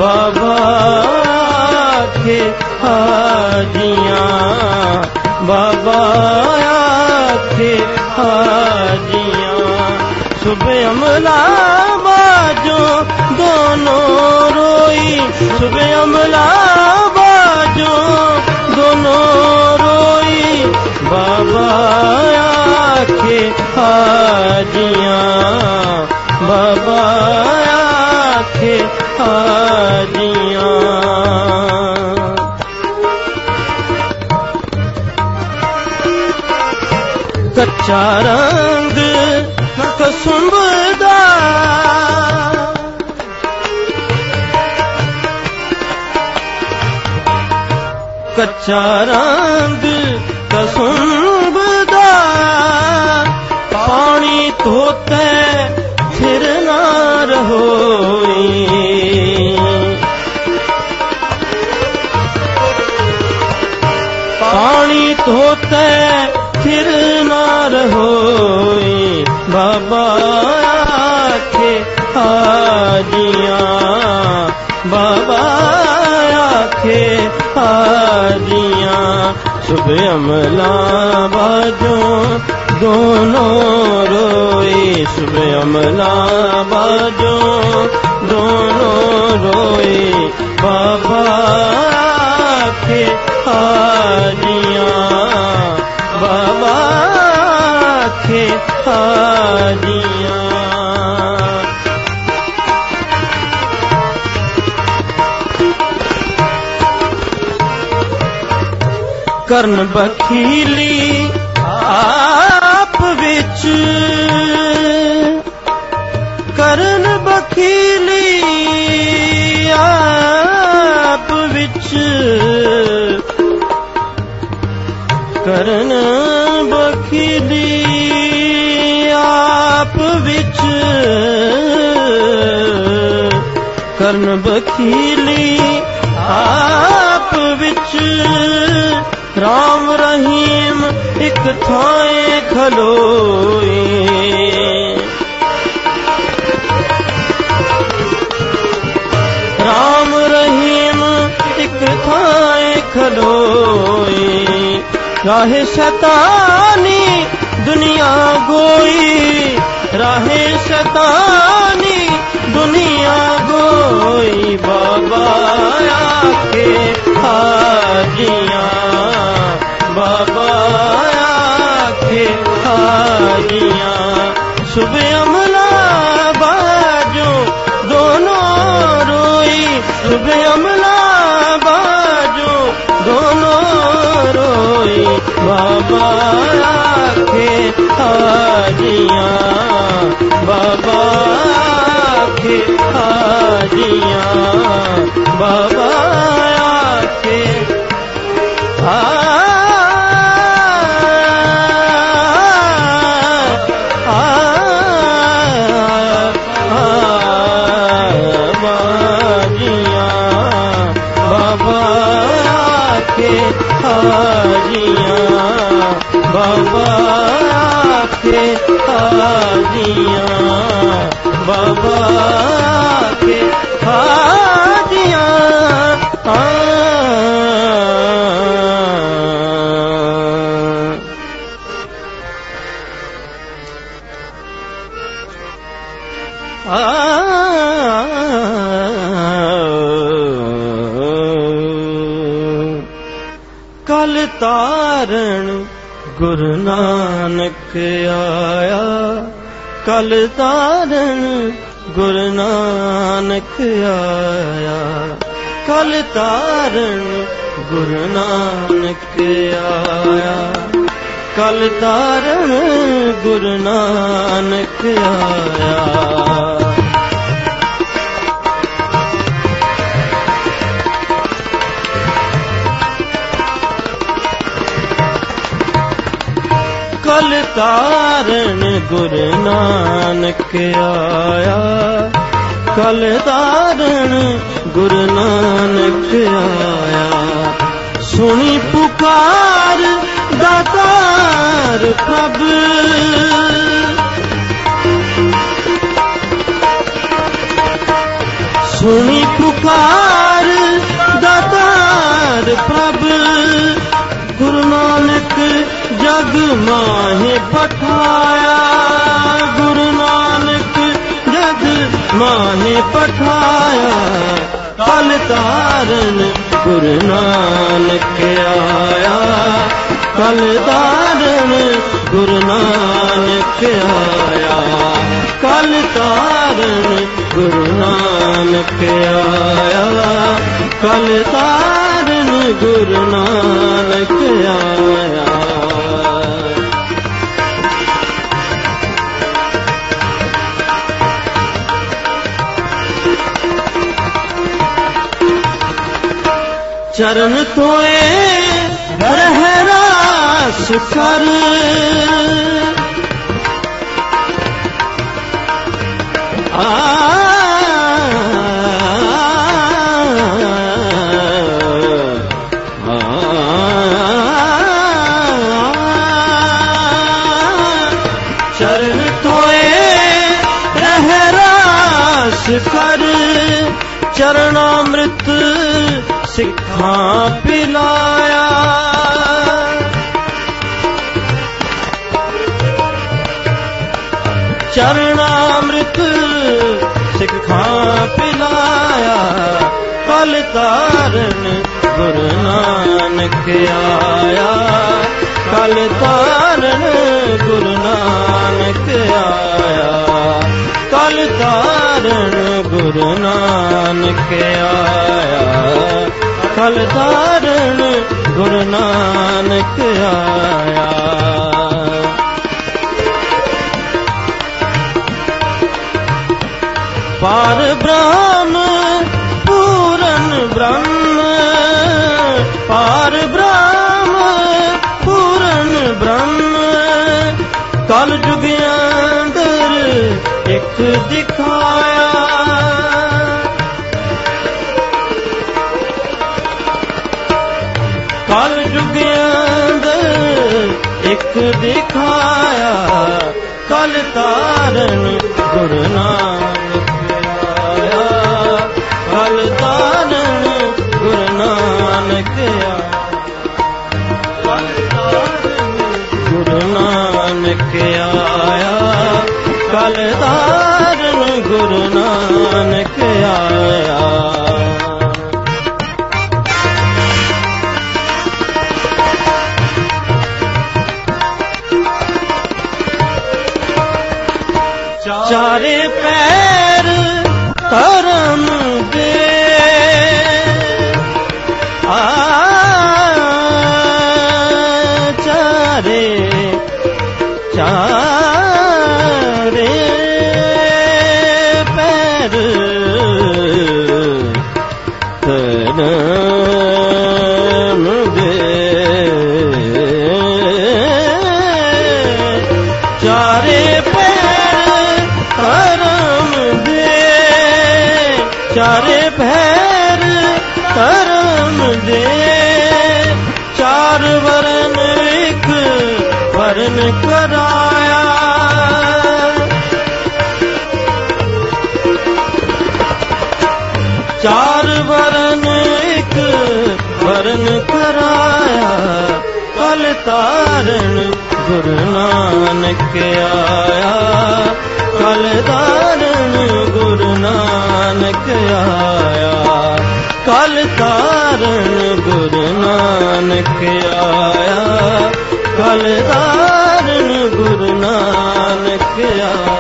ਬਾਬਾ ਕੇ ਹਾਜੀਆਂ ਬਾਬਾ ਕੇ ਹਾਜੀਆਂ ਸੁਬਹ ਅਮਲਾ ਬਾਜੋ ਦੋਨੋਂ ਰੋਈ ਸੁਬਹ ਅਮਲਾ ਕੱਚਾ ਰੰਗ ਕਸੁੰਭ ਦਾ ਕੱਚਾ ਰੰਗ ਕਸੁੰਭ ਦਾ ਪਾਣੀ ਧੋਤੇ ਫਿਰ ਨਾ ਰਹੋਈ ਪਾਣੀ ਧੋਤੇ ਫਿਰ ਨਾ ਰਹੋਈ ਬਾਬਾ ਆਖੇ, ਹਾਜੀਆਂ। ਬਾਬਾ ਆਖੇ, ਹਾਜੀਆਂ। ਸੁਬਹ ਅਮਲਾ ਬਾਜੋ ਦੋਨੋਂ ਰੋਏ। ਸੁਬਹ ਅਮਲਾ ਬਾਜੋ ਕਰਨ ਬਖੀਲੀ ਆਪ ਵਿੱਚ। ਕਰਨ ਬਖੀਲੀ ਆਪ ਵਿੱਚ। ਕਰਨ ਬਖੀਲੀ ਆਪ ਵਿੱਚ। ਕਰਨ ਬਖੀਲੀ ਆਪ ਵਿੱਚ। ਰਾਮ ਰਹੀਮ ਇੱਕ ਥਾਂ ਖਲੋਏ ਰਾਮ ਰਹੀਮ ਇੱਕ ਥਾਂ ਖਲੋਏ ਰਾਹੇ ਸ਼ੈਤਾਨੀ ਦੁਨੀਆ ਗੋਈ ਰਾਹੇ ਸ਼ੈਤਾਨੀ ਦੁਨੀਆ ਗੋਈ ਬਾਬਾ ਆਖੇ ਹਾਜੀਆਂ ਬਾਬਾ ਆਖੇ ਹਾਜੀਆਂ ਸੁਬਹ ਅਮਲਾ ਬਾਜੋ ਦੋਨੋਂ ਰੋਈ। ਸੁਬਹ ਅਮਲਾ ਬਾਜੋ ਦੋਨੋਂ ਰੋਈ। ਬਾਬਾ ਆਖੇ ਹਾਜੀਆਂ ਬਾਬਾ ਆਖੇ ਕਲ ਤਾਰਨ ਗੁਰੂ ਨਾਨਕ ਆਇਆ। ਕਲ ਤਾਰਨ ਗੁਰੂ ਨਾਨਕ ਆਇਆ। ਕਲ ਤਾਰਨ ਗੁਰੂ ਨਾਨਕ ਆਇਆ। ਕਲ ਤਾਰਨ ਗੁਰ ਨਾਨਕ ਆਇਆ। ਕਲ ਤਾਰਨ ਗੁਰ ਨਾਨਕ ਆਇਆ। ਸੁਣੀ ਪੁਕਾਰ ਦਾਤਾਰ ਪ੍ਰਭ। ਸੁਣੀ ਪੁਕਾਰ ਪਠਾਇਆ, ਗੁਰੂ ਨਾਨਕ ਜਗ ਮਾਹੇ ਪਠਾਇਆ ਕਲ ਤਾਰਨ ਗੁਰੂ ਨਾਨਕ ਆਇਆ। ਕਲ ਤਾਰਨ ਗੁਰੂ ਨਾਨਕ ਆਇਆ। ਕਲ ਤਾਰਨ ਗੁਰੂ ਨਾਨਕ ਆਇਆ। ਕਲ ਤਾਰਨ ਗੁਰੂ ਨਾਨਕ ਆਇਆ। ਚਰਨ ਤੋਏ ਰਹਿ ਰਾਸ ਕਰ ਚਰਨ ਸਿੱਖਾਂ ਪਿਲਾਇਆ ਚਰਨਾਮ੍ਰਿਤ ਸਿੱਖਾਂ ਪਿਲਾਇਆ ਕਲ ਤਾਰਨ ਗੁਰੂ ਨਾਨਕ ਆਇਆ ਕਲ ਤਾਰਨ ਗੁਰੂ ਨਾਨਕ ਆਇਆ ਕਲ ਤਾਰਨ ਗੁਰੂ ਨਾਨਕ ਆਇਆ ਕਲ ਤਾਰਨ ਗੁਰੂ ਨਾਨਕ ਆਇਆ। ਪਾਰ ਬ੍ਰਹਮ, ਪੂਰਨ ਬ੍ਰਹਮ, ਪਾਰ ਬ੍ਰਹਮ, ਪੂਰਨ ਬ੍ਰਹਮ। ਕਲ ਜੁਗ ਅੰਦਰ ਇੱਕ ਦਿਖਾਇਆ ਦਿਖਾਇਆ, ਕਲ ਤਾਰਨ ਗੁਰੂ ਨਾਨਕ ਆਇਆ। ਕਲ ਤਾਰਨ ਗੁਰੂ ਨਾਨਕ ਆਇਆ। ਕਲ ਤਾਰਨ ਗੁਰੂ ਨਾਨਕ ਆਇਆ। ਕਲ ਤਾਰਨ ਗੁਰੂ ਨਾਨਕ ਆਇਆ। ਚਾਰੇ ਚਾਰੇ ਪੈਰ ਧਰਮ ਦੇ। ਚਾਰੇ ਪੈਰ ਧਰਮ ਦੇ। ਵਰਨ ਕਰਾਇਆ ਚਾਰ ਵਰਨ ਇੱਕ ਵਰਨ ਕਰਾਇਆ ਕਲ ਤਾਰਨ ਗੁਰੂ ਨਾਨਕ ਆਇਆ ਕਲ ਤਾਰਨ ਗੁਰੂ ਨਾਨਕ ਆਇਆ ਕਲ ਤਾਰਨ ਗੁਰੂ ਨਾਨਕ ਆਇਆ। ਕਲ ਤਾਰਨ ਗੁਰੂ ਨਾਨਕ ਆਇਆ।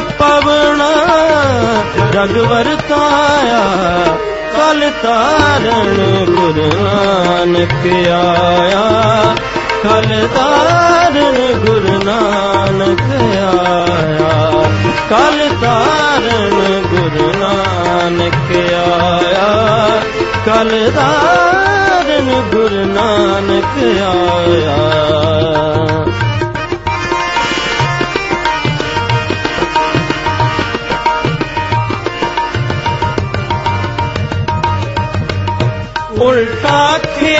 ਪਵਣਾ ਜਗ ਵਰਤਾਇਆ, ਕਲ ਤਾਰਨ ਗੁਰੂ ਨਾਨਕ ਆਇਆ। ਕਲ ਤਾਰਨ ਗੁਰੂ ਨਾਨਕ ਆਇਆ, ਕਲ ਤਾਰਨ ਗੁਰੂ ਨਾਨਕ ਆਇਆ। ਕਲ ਤਾਰਨ ਗੁਰੂ ਨਾਨਕ ਆਇਆ। ਉਲਟਾ ਖੇ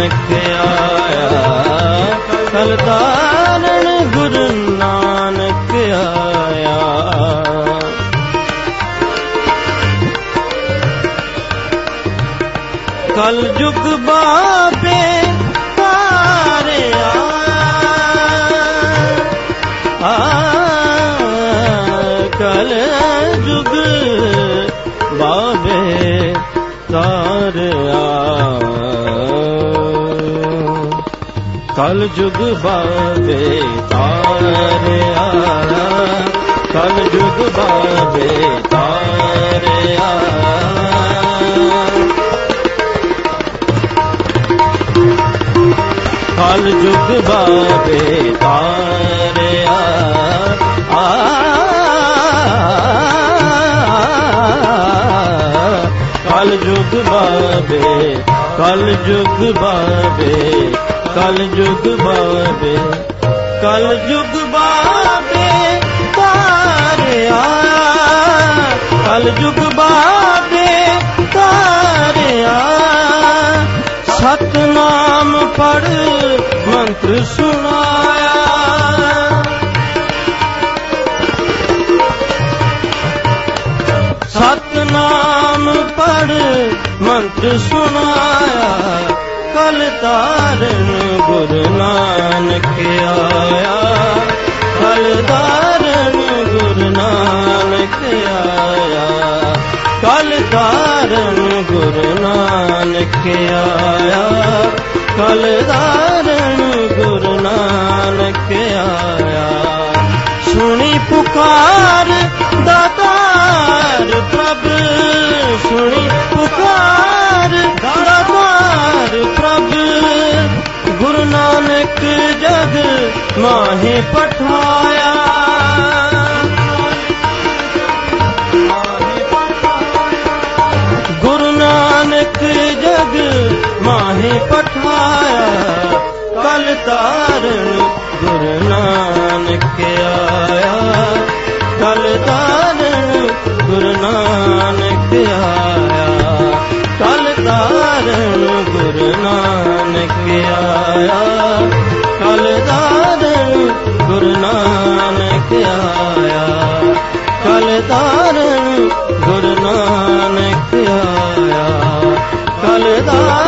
ਨਾਨਕ ਆਇਆ। ਕਲ ਤਾਰਨ ਗੁਰੂ ਕਲ ਜੁਗ ਬਾਬੇ ਤਾਰਿਆ ਕਲ ਜੁਗ ਬਾਬੇ ਤਾਰਿਆ ਕਲ ਜੁਗ ਬਾਬੇ ਤਾਰਿਆ ਆ ਕਲ ਜੁਗ ਬਾਬੇ ਕਲ ਜੁਗ ਬਾਬੇ ਕਲ ਜੁਗ ਬਾਬੇ ਕਲ ਜੁਗ ਬਾਬੇ ਤਾਰਿਆ ਕਲ ਜੁਗ ਬਾਬੇ ਤਾਰਿਆ ਸਤਨਾਮ ਪੜ ਮੰਤਰ ਸੁਣਾਇਆ। ਸਤਨਾਮ ਪੜ ਮੰਤਰ ਸੁਣਾਇਆ। ਕਲ ਤਾਰਨ ਗੁਰੂ ਨਾਨਕ ਆਇਆ। ਕਲ ਤਾਰਨ ਗੁਰੂ ਨਾਨਕ ਆਇਆ। ਕਲ ਤਾਰਨ ਗੁਰੂ ਨਾਨਕ ਆਇਆ। ਕਲ ਤਾਰਨ ਗੁਰੂ ਨਾਨਕ ਆਇਆ। ਸੁਣੀ ਪੁਕਾਰ ਦਾਤਾਰ ਪ੍ਰਭ। ਸੁਣੀ ਪੁਕਾਰ ਦਾਤਾਰ ਪ੍ਰਭ। ਗੁਰੂ ਨਾਨਕ ਜਗ ਮਾਹੇ ਪਠਾਇਆ। ਗੁਰੂ ਨਾਨਕ ਜਗ ਮਾਹੇ ਪਠਾਇਆ। ਕਲ ਤਾਰਨ ਗੁਰੂ ਨਾਨਕ ਆਇਆ। ਕਲ ਤਾਰਨ ਗੁਰੂ ਨਾਨਕ ਆਇਆ। ਕਲ ਤਾਰਨ ਗੁਰੂ ਨਾਨਕ ਆਇਆ ਕਲ ਤਾਰਨ ਗੁਰੂ ਨਾਨਕ ਆਇਆ। ਕਲ ਤਾਰਨ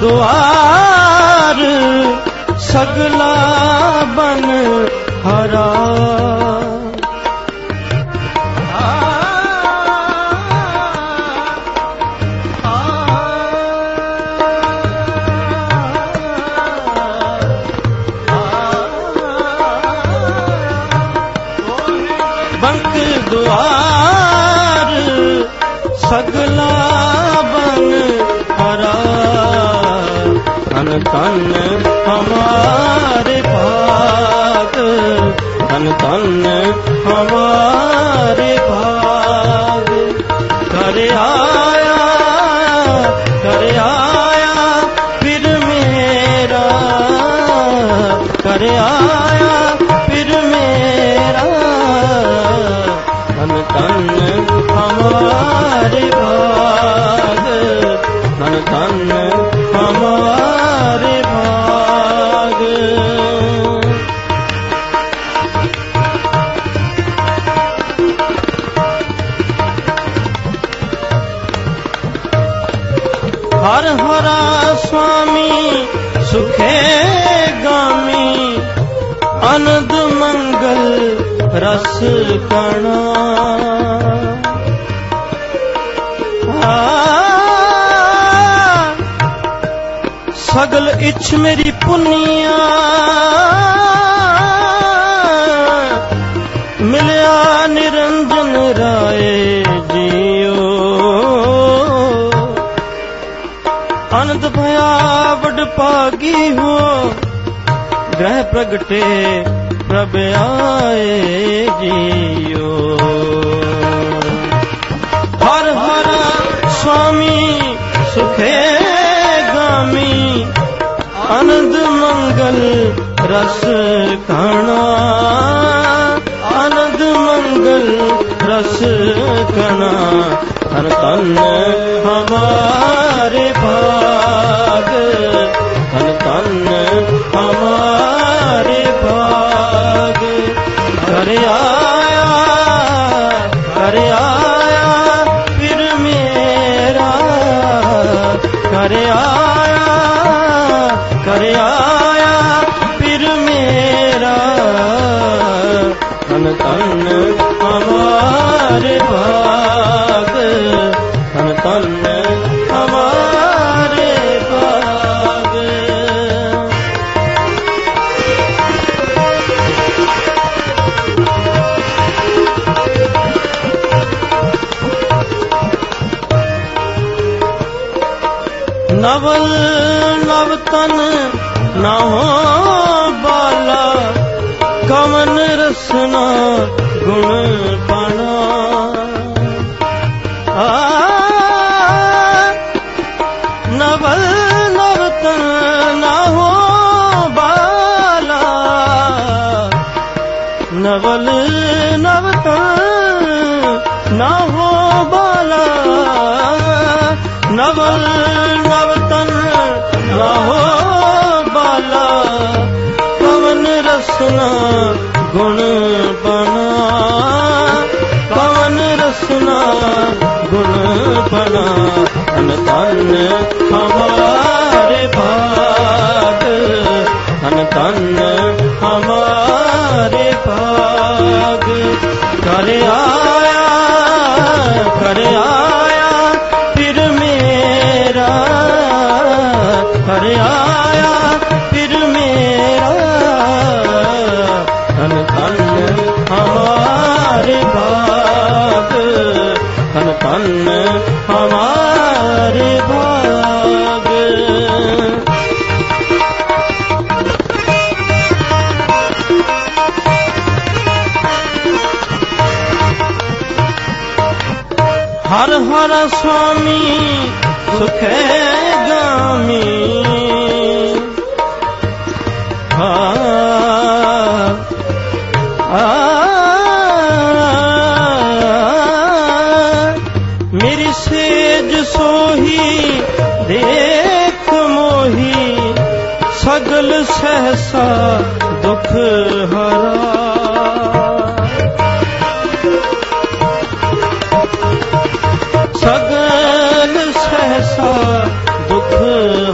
ਦੁਆਰ ਸਗਲਾ ਬਨ ਹਰਾ। ਬੰਕ ਤਨ ਤਨ ਹਮਾਰੇ ਭਾਗ। ਤਨ ਤਨ ਹਮਾਰੇ ਭਾਗ। ਕਰ ਆਇਆ ਕਰ ਆਇਆ, ਫਿਰ ਮੇਰਾ। ਕਰ ਆਇਆ, ਫਿਰ ਮੇਰਾ। ਤਨ ਤਨ ਹਮਾਰੇ ਸਗਲ ਇਛ ਮੇਰੀ ਪੁੰਨੀਆਂ। ਮਿਲਿਆ ਨਿਰੰਜਨ ਰਾਏ ਜੀਓ। ਆਨੰਦ ਭਇਆ ਵਡ ਭਾਗੀ ਹੋ ਗ੍ਰਹਿ ਪ੍ਰਗਟੇ ਪ੍ਰਭ ਆਏ ਜੀਓ। ਹਰ ਹਰ ਸੁਆਮੀ ਆਨੰਦ ਮੰਗਲ ਰਸ ਕਣਾ ਆਨੰਦ ਮੰਗਲ ਰਸ ਕਣਾ ਹਰ ਤਨ ਹਮਾਰੇ ਭਾਗ। ਹਰ ਤਨ ਹਮਾਰੇ ਭਾਗ। ਕਰ ਆਇਆ ਕਰ ਆਇਆ ਫਿਰ ਮੇਰਾ। ਕਰ ਆਇਆ ਸੁਖੇ ਗਾਮੀ। ਮੇਰੀ ਸੇਜ ਸੋਹੀ ਦੇਖ ਮੋਹੀ ਸਗਲ ਸਹਸਾ ਦੁਖ ਹਰਾ। ਸਗਲ ਸਹਸਾ ਦੁਖ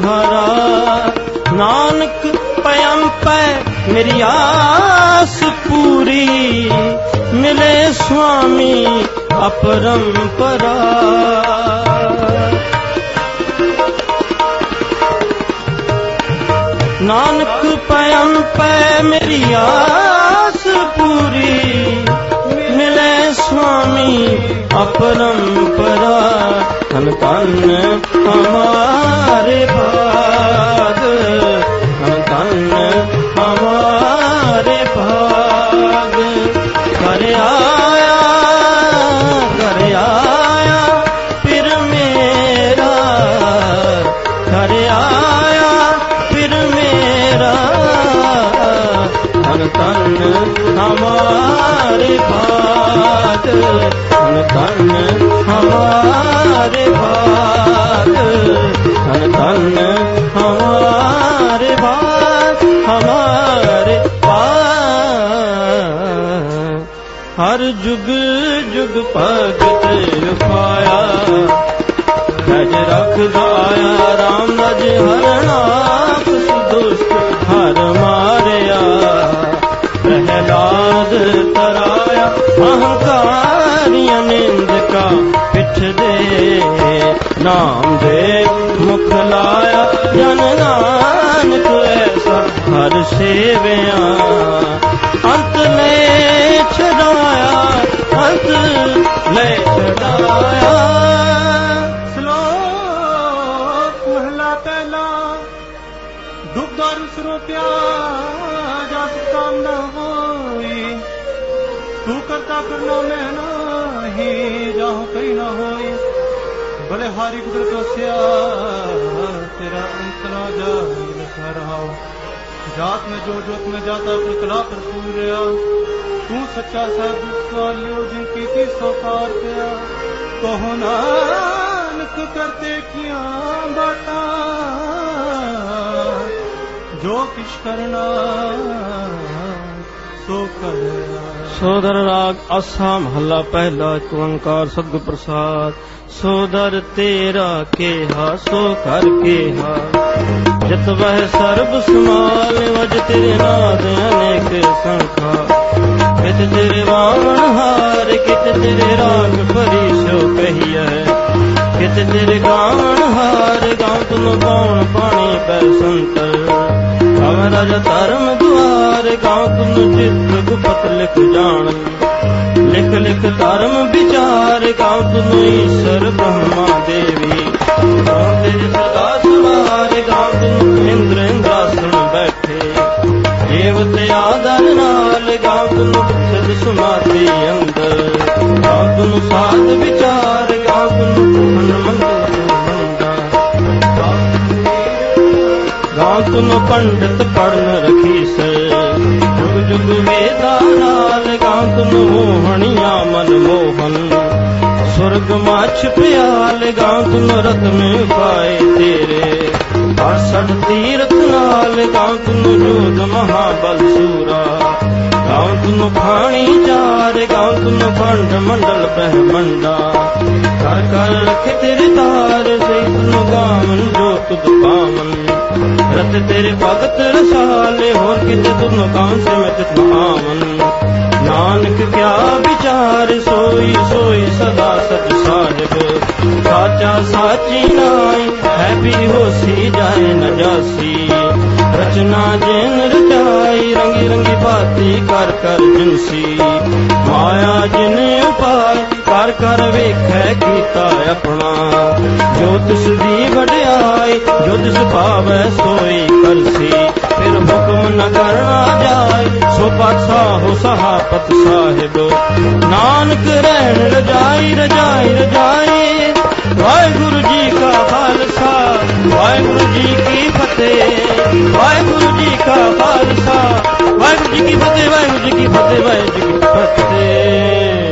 ਹਰਾ। ਨਾਨਕ ਪਇਮ ਪੈ, ਮੇਰੀ ਆਸ ਪੂਰੀ। ਮਿਲੇ ਸੁਆਮੀ ਅਪਰੰਪਰਾ ਨਾਨਕ ਪਇਮ ਪੈ, ਮੇਰੀ ਆਸ ਪੂਰੀ। ਮਿਲੇ ਸੁਆਮੀ ਅਪਰੰਪਰਾ ਤਨ ਤਨ ਹਮਾਰੇ ਭਾਗ ਤਨ ਤਨ ਹਮਾਰੇ ਭਾਗ ਤਨ ਤਨ ਹਮਾਰੇ ਭਾਗ ਹਮਾਰੇ ਭਾਗ ਹਰ ਜੁਗ ਜੁਗ ਭਗਤ ਪਾਇਆ ਰਜ ਰਖਦਾ ਆਇਆ ਰਾਮ ਰਜ ਹਰਨਾਥ ਸੁਦੁਸ਼ਟ ਹਰ ਮਾਰਿਆ। ਪ੍ਰਹਿਲਾਦ ਤਰਾਇਆ ਅਹੰਕਾਰੀਆਂ ਨਿੰਦਕਾ ਪਿੱਠ ਦੇ ਨਾਮ ਦੇ ਮੁਖ ਲਾਇਆ ਜਨ ਨਾਨਕ ਐਸਾ ਹਰ ਸੇਵਿਆ। ਅੰਤ ਲੈ ਛਡਾਇਆ, ਅੰਤ ਲੈ ਛਡਾਇਆ। ਤੂੰ ਕਰਤਾ ਕਰਨਾ ਮੈਂ ਕਈ ਨ ਹੋਈ। ਭਲੇ ਹਾਰੀ ਕੁਦਰਤ ਵਸਿਆ ਤੇਰਾ ਅੰਤਰਾ ਨਾ ਜਾਈ ਰਹਾਓ ਜਾਤ ਮੈਂ ਜੋ ਜੋਤ ਮੈਂ ਜਾਤਾ, ਆਪਣੀ ਕਲਾ ਭਰਪੂਰ ਰਿਹਾ ਤੂੰ ਸੱਚਾ ਸਾਧੂ ਸਵਾਲਿਓ ਜਿਨ ਕੀਤੀ ਸੋ ਪਾਰ ਪਿਆ। ਕਹੋ ਨਾਨਕ ਕਰਤੇ ਕੀਆਂ ਬਾਟਾਂ। ਜੋ ਕਿਛ ਕਰਨਾ ਸੋ ਕਰਿਆ ਸੋਦਰ ਰਾਗ ਆਸਾ ਮਹੱਲਾ ਪਹਿਲਾ ਏਕ ਓੰਕਾਰ ਸਤਿਗੁਰ ਪ੍ਰਸਾਦ ਸੋਦਰ ਤੇਰਾ ਕੇਹਾ, ਸੋ ਕਰ ਕੇਹਾ। ਜਤ ਵਹਿ ਸਰਬ ਸਮਾਲ ਵਜ ਤੇਰੇ ਨਾਦ ਅਨੇਕ ਸੰਖਾ। ਕਿਤ ਤੇਰੇ ਵਾਵਣ ਹਾਰ, ਕਿਤ ਤੇਰੇ ਰਾਗ ਭਰੀ ਸੋ ਕਹੀਐ। ਕਿਤ ਤੇਰੇ ਗਾਵਣ ਹਾਰ, ਗਾਉ ਤੁਮ ਕੌਣ ਪਾਣੀ ਪੈ ਸੰਤਰ। ਕਵ ਰਜ ਧਰਮ ਦੁਆਰ ਗਾਉ ਤੁਮ ਚਿਤ ਗੁਪਤ ਲਿਖ ਜਾਣ। ਲਿਖ ਲਿਖ ਧਰਮ ਵਿਚਾਰ ਗਾਉ ਤੁਮ ਈਸ਼ਰ ਬ੍ਰਹਮਾ ਦੇਵੀ। ਗਾਉ ਤੇਰੇ ਸਦਾ ਸਵਾਰ ਗਾਉ ਤੁਮ ਇੰਦਰ ਇੰਦਰਾਸਣ ਬੈਠੇ। ਦੇਵਤੇ ਆਦਰ ਨਾਲ ਗਾਉ ਤੁਮ ਸਦ ਸਮਾਧੀ ਅੰਦਰ। ਗਾਉ ਤੁਮ ਸਾਧ ਵਿਚਾਰ ਗਾਉ ਤੁਮ ਹਨਮੰਦ। ਗਾਉ ਤੁਮ ਪੰਡਤ ਪੜਨ ਰਖੀਸ। ਜੁਗ ਜੁਗ ਵੇਦਾ ਨਾਲ ਗਾਉ ਤੁਮ ਮੋਹਣੀਆਂ ਮਨ ਮੋਹਨ ਸੁਰਗ ਮਾਛ ਪਿਆਲ ਗਾਉ ਤੁਮ ਰਤਨ ਪਾਏ ਤੇਰੇ। ਆਸਣ ਤੀਰਥ ਨਾਲ ਗਾਉ ਤੁਮ ਜੋਗ ਮਹਾਬਲ ਸੂਰਾ। ਗਾਉ ਤੁਮ ਖਾਣੀ ਚਾਰ ਗਾਉ ਤੁਮ ਖੰਡ ਮੰਡਲ ਬ੍ਰਹਮੰਡਾ ਕਰ ਕਰ ਰਖ ਤੇਰੇ ਤਾਰ ਸੇ ਤੁਮ ਗਾਵਨ ਜੋ ਤੁਧ ਪਾਵਨ ਰਤ ਤੇਰੇ ਭਗਤ ਰਸਾਲੇ, ਹੋਰ ਕਿਤੇ ਤੁਮ ਕਾਮ ਸੇ ਮੈਂ ਤਿਤ ਆਵਨ ਨਾਨਕ ਕਿਆ ਵਿਚਾਰ, ਸੋਈ ਸੋਈ ਸਦਾ ਸਚ ਸਾਹਿਬ ਸਾਚਾ ਸਾਚੀ ਨਾਈ, ਹੈ ਵੀ ਹੋਸੀ ਜਾਏ ਨ ਜਾਸੀ। ਰਚਨਾ ਜਿਨ ਰਚਾਈ ਰੰਗੀ ਰੰਗੀ ਬਾਤੀ ਕਰ ਕਰ ਜਿਨਸੀ। ਮਾਇਆ ਜਿਨ ਉਪਾਇ ਵਿਚਾਰ ਕਰ ਵੇਖੈ ਕੀਤਾ ਆਪਣਾ। ਜੋ ਤਿਸ ਦੀ ਵਡਿਆਈ, ਜੋ ਤਿਸ ਭਾਵੈ ਸੋਈ ਕਰਸੀ। ਫਿਰ ਹੁਕਮ ਨ ਕਰਨਾ ਜਾਏ ਸੋ ਪਾਤਸ਼ਾਹ ਸਹਾਪਤ ਸਾਹਿਬ। ਨਾਨਕ ਰਹਿਣ ਰਜਾਈ ਰਜਾਈ ਰਜਾਈ। ਵਾਹਿਗੁਰੂ ਜੀ ਕਾ ਖਾਲਸਾ, ਵਾਹਿਗੁਰੂ ਜੀ ਕੀ ਫਤਿਹ। ਵਾਹਿਗੁਰੂ ਜੀ ਕਾ ਖਾਲਸਾ, ਵਾਹਿਗੁਰੂ ਜੀ ਕੀ ਫਤਿਹ, ਵਾਹਿਗੁਰੂ ਜੀ ਕੀ ਫਤਿਹ, ਵਾਹਿਗੁਰੂ ਜੀ ਕੀ ਫਤਿਹ।